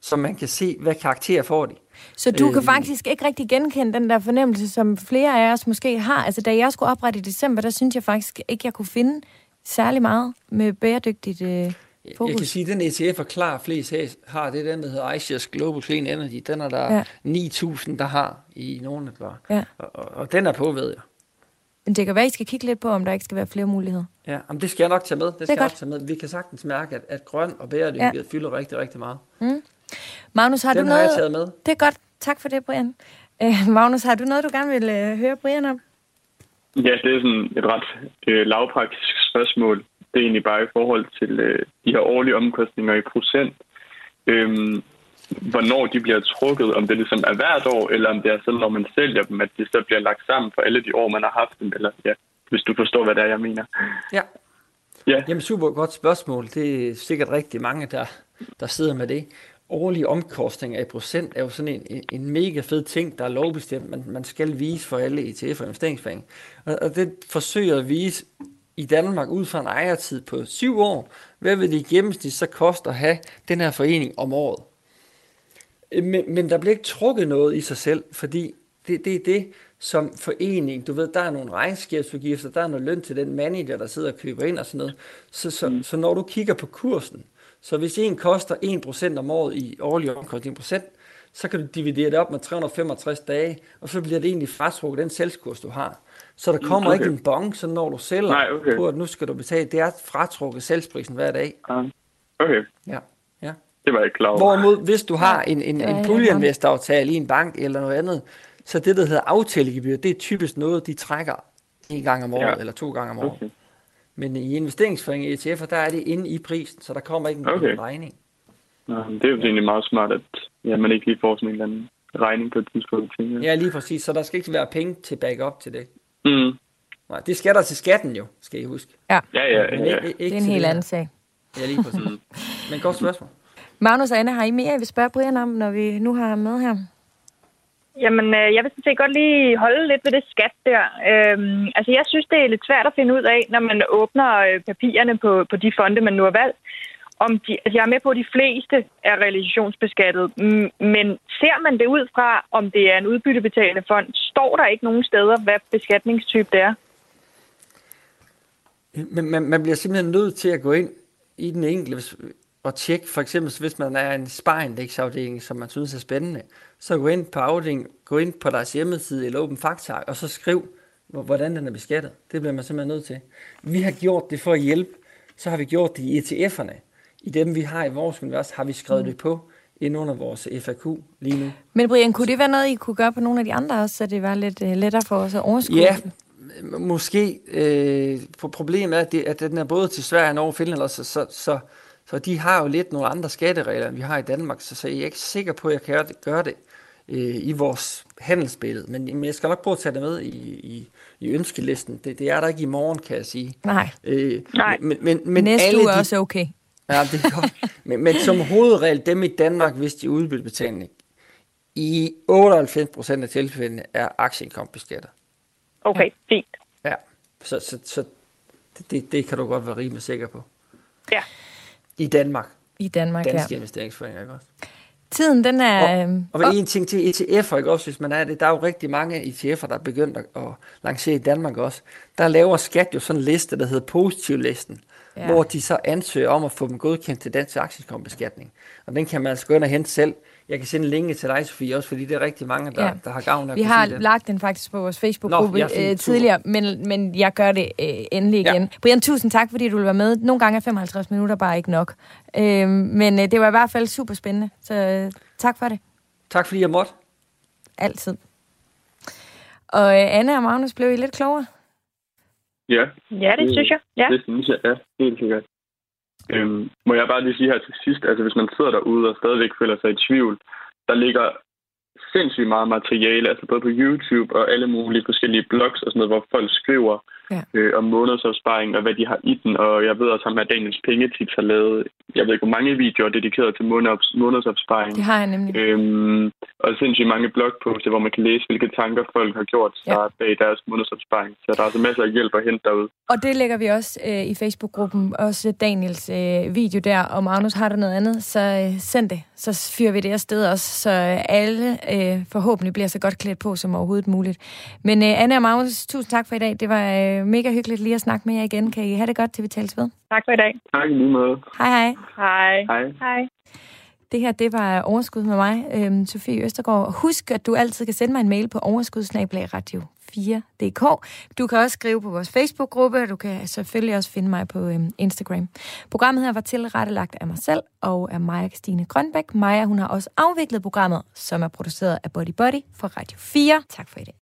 så man kan se, hvad karakter får de. Så du kan øh, faktisk ikke rigtig genkende den der fornemmelse, som flere af os måske har. Altså, da jeg skulle oprette i december, der synes jeg faktisk ikke, jeg kunne finde særlig meget med bæredygtigt øh, fokus. Jeg kan sige, at den ETF er klar flest har, det er den, der hedder iShares Global Clean Energy. Den er der ja. 9.000, der har i nogle af ja. og, og, og den er på, ved jeg. Men det kan være, I skal kigge lidt på, om der ikke skal være flere muligheder. Ja, men det skal jeg nok tage med. Det, det skal jeg nok tage med. Vi kan sagtens mærke, at, at grøn og bæredygtighed ja. fylder rigtig, rigtig meget. Mm. Magnus, har Den du noget... har jeg taget med. Det er godt. Tak for det, Brian. Uh, Magnus, har du noget, du gerne vil uh, høre Brian om? Ja, det er sådan et ret uh, lavpraktisk spørgsmål. Det er egentlig bare i forhold til uh, de her årlige omkostninger i procent. Øhm, hvornår de bliver trukket, om det ligesom er hvert år, eller om det er sådan, når man sælger dem, at de så bliver lagt sammen for alle de år, man har haft dem, eller ja, hvis du forstår, hvad det er, jeg mener. Ja. ja. Jamen super godt spørgsmål. Det er sikkert rigtig mange, der, der sidder med det. Årlige omkostninger i procent er jo sådan en, en mega fed ting, der er lovbestemt, man, man skal vise for alle ETF og investeringsforeninger. Og, og det forsøger at vise i Danmark ud fra en ejertid på syv år, hvad vil det i gennemsnit så koste at have den her forening om året? Men, men der bliver ikke trukket noget i sig selv, fordi det, det er det, som forening, du ved, der er nogle regnskabsudgifter, der er noget løn til den manager, der sidder og køber ind og sådan noget. Så, så, mm. så når du kigger på kursen, så hvis en koster 1% om året i årlig omkostning procent, så kan du dividere det op med 365 dage, og så bliver det egentlig fratrukket den selskurs, du har. Så der mm, kommer okay. ikke en bong, så når du sælger Nej, okay. på, at nu skal du betale, det er fratrukket salgsprisen hver dag. Okay. Ja. ja. Det var ikke klar over. Hvorimod, hvis du har en, en, en puljeinvestaftale i en bank eller noget andet, så det, der hedder aftalegebyr, det er typisk noget, de trækker en gang om året ja. eller to gange om året. Okay. Men i investeringsforening i ETF'er, der er det inde i prisen, så der kommer ikke en okay. regning. Ja, det er jo egentlig meget smart, at ja, man ikke lige får sådan en eller anden regning på et tidspunkt. Ja. ja, lige præcis. Så der skal ikke være penge til backup til det. Mm. Nej, det skal der til skatten jo, skal I huske. Ja, ja, ja. ja, ja. Ikke, det er en helt anden sag. Ja, lige præcis. Men godt spørgsmål. Magnus og Anne, har I mere, I vil spørge Brian om, når vi nu har med her? Jamen, øh, jeg vil sådan set godt lige holde lidt ved det skat der. Øhm, altså, jeg synes, det er lidt svært at finde ud af, når man åbner øh, papirerne på, på de fonde, man nu har valgt. Om de, altså, jeg er med på, at de fleste er realisationsbeskattet, men ser man det ud fra, om det er en udbyttebetalende fond, står der ikke nogen steder, hvad beskatningstype det er? Men man, man bliver simpelthen nødt til at gå ind i den enkelte, at tjekke, for eksempel hvis man er en sparindexafdeling, som man synes er spændende, så gå ind på afdelingen, gå ind på deres hjemmeside eller Open Fakta, og så skriv, hvordan den er beskattet. Det bliver man simpelthen nødt til. Vi har gjort det for at hjælpe, så har vi gjort det i ETF'erne. I dem, vi har i vores univers, har vi skrevet mm. det på ind under vores FAQ lige nu. Men Brian, kunne det være noget, I kunne gøre på nogle af de andre også, så det var lidt uh, lettere for os at overskue? Ja, måske. Øh, problemet er, at, det, at den er både til Sverige, Norge og Finland, så, så, så så de har jo lidt nogle andre skatteregler, end vi har i Danmark, så, så jeg er ikke sikker på, at jeg kan gøre det øh, i vores handelsbillede. Men, men jeg skal nok prøve at tage det med i, i, i ønskelisten. Det, det er der ikke i morgen, kan jeg sige. Nej. Øh, Nej. Men, men, men Næste alle uge er de, også okay. Ja, det er godt. men, men som hovedregel, dem i Danmark, hvis de udbyttebetaling I 98% af tilfældene er aktieindkomst beskattet. Okay, fint. Ja, så, så, så det, det kan du godt være rimelig sikker på. Ja. I Danmark. I Danmark, Danske ja. investeringsforeninger, ikke også? Tiden, den er... Og, øhm, og op- en ting til ETF'er, ikke også, hvis man er det. Der er jo rigtig mange ETF'er, der er begyndt at, at lancere i Danmark også. Der laver skat jo sådan en liste, der hedder positivlisten, ja. hvor de så ansøger om at få dem godkendt til dansk aktiekombeskatning. Og den kan man altså gå ind og hente selv. Jeg kan sende linket til dig, Sofie, også fordi det er rigtig mange, der, Ja. ja. der har gavn af Vi har den. lagt den faktisk på vores Facebook-gruppe ja, øh, tidligere, men, men jeg gør det øh, endelig Ja. igen. Brian, tusind tak, fordi du vil være med. Nogle gange er 55 minutter bare ikke nok. Øh, men øh, det var i hvert fald super spændende, så øh, tak for det. Tak fordi jeg måtte. Altid. Og øh, Anne og Magnus blev I lidt klogere? Ja, Ja, det synes jeg. Ja. det synes jeg er helt sikkert. Øhm, må jeg bare lige sige her til sidst, altså hvis man sidder derude og stadigvæk føler sig i tvivl, der ligger sindssygt meget materiale, altså både på YouTube og alle mulige forskellige blogs og sådan noget, hvor folk skriver Ja. øh, om månedsopsparing og hvad de har i den. Og jeg ved også, at Daniels Pengetips har lavet, jeg ved ikke, hvor mange videoer dedikeret til månedops- månedsopsparing. Det har jeg nemlig. Øhm, og sindssygt mange blogposter, hvor man kan læse, hvilke tanker folk har gjort sig Ja. bag deres månedsopsparing. Så der er altså masser af hjælp at hente derude. Og det lægger vi også øh, i Facebook-gruppen, også Daniels øh, video der, og Magnus har der noget andet, så øh, send det. Så fyrer vi det afsted også, så øh, alle øh, forhåbentlig bliver så godt klædt på som overhovedet muligt. Men øh, Anne og Magnus, tusind tak for i dag. Det var øh, mega hyggeligt lige at snakke med jer igen. Kan I have det godt, til vi tales ved? Tak for i dag. Tak i lige måde. Hej hej. Hej. Hej. Hej. Det her, det var Overskud med mig, øhm, Sofie Østergaard. Husk, at du altid kan sende mig en mail på overskudsnabelagradio 4.dk. Du kan også skrive på vores Facebook-gruppe, og du kan selvfølgelig også finde mig på øhm, Instagram. Programmet her var tilrettelagt af mig selv og af Maja Christine Grønbæk. Maja, hun har også afviklet programmet, som er produceret af Body Body for Radio 4. Tak for i dag.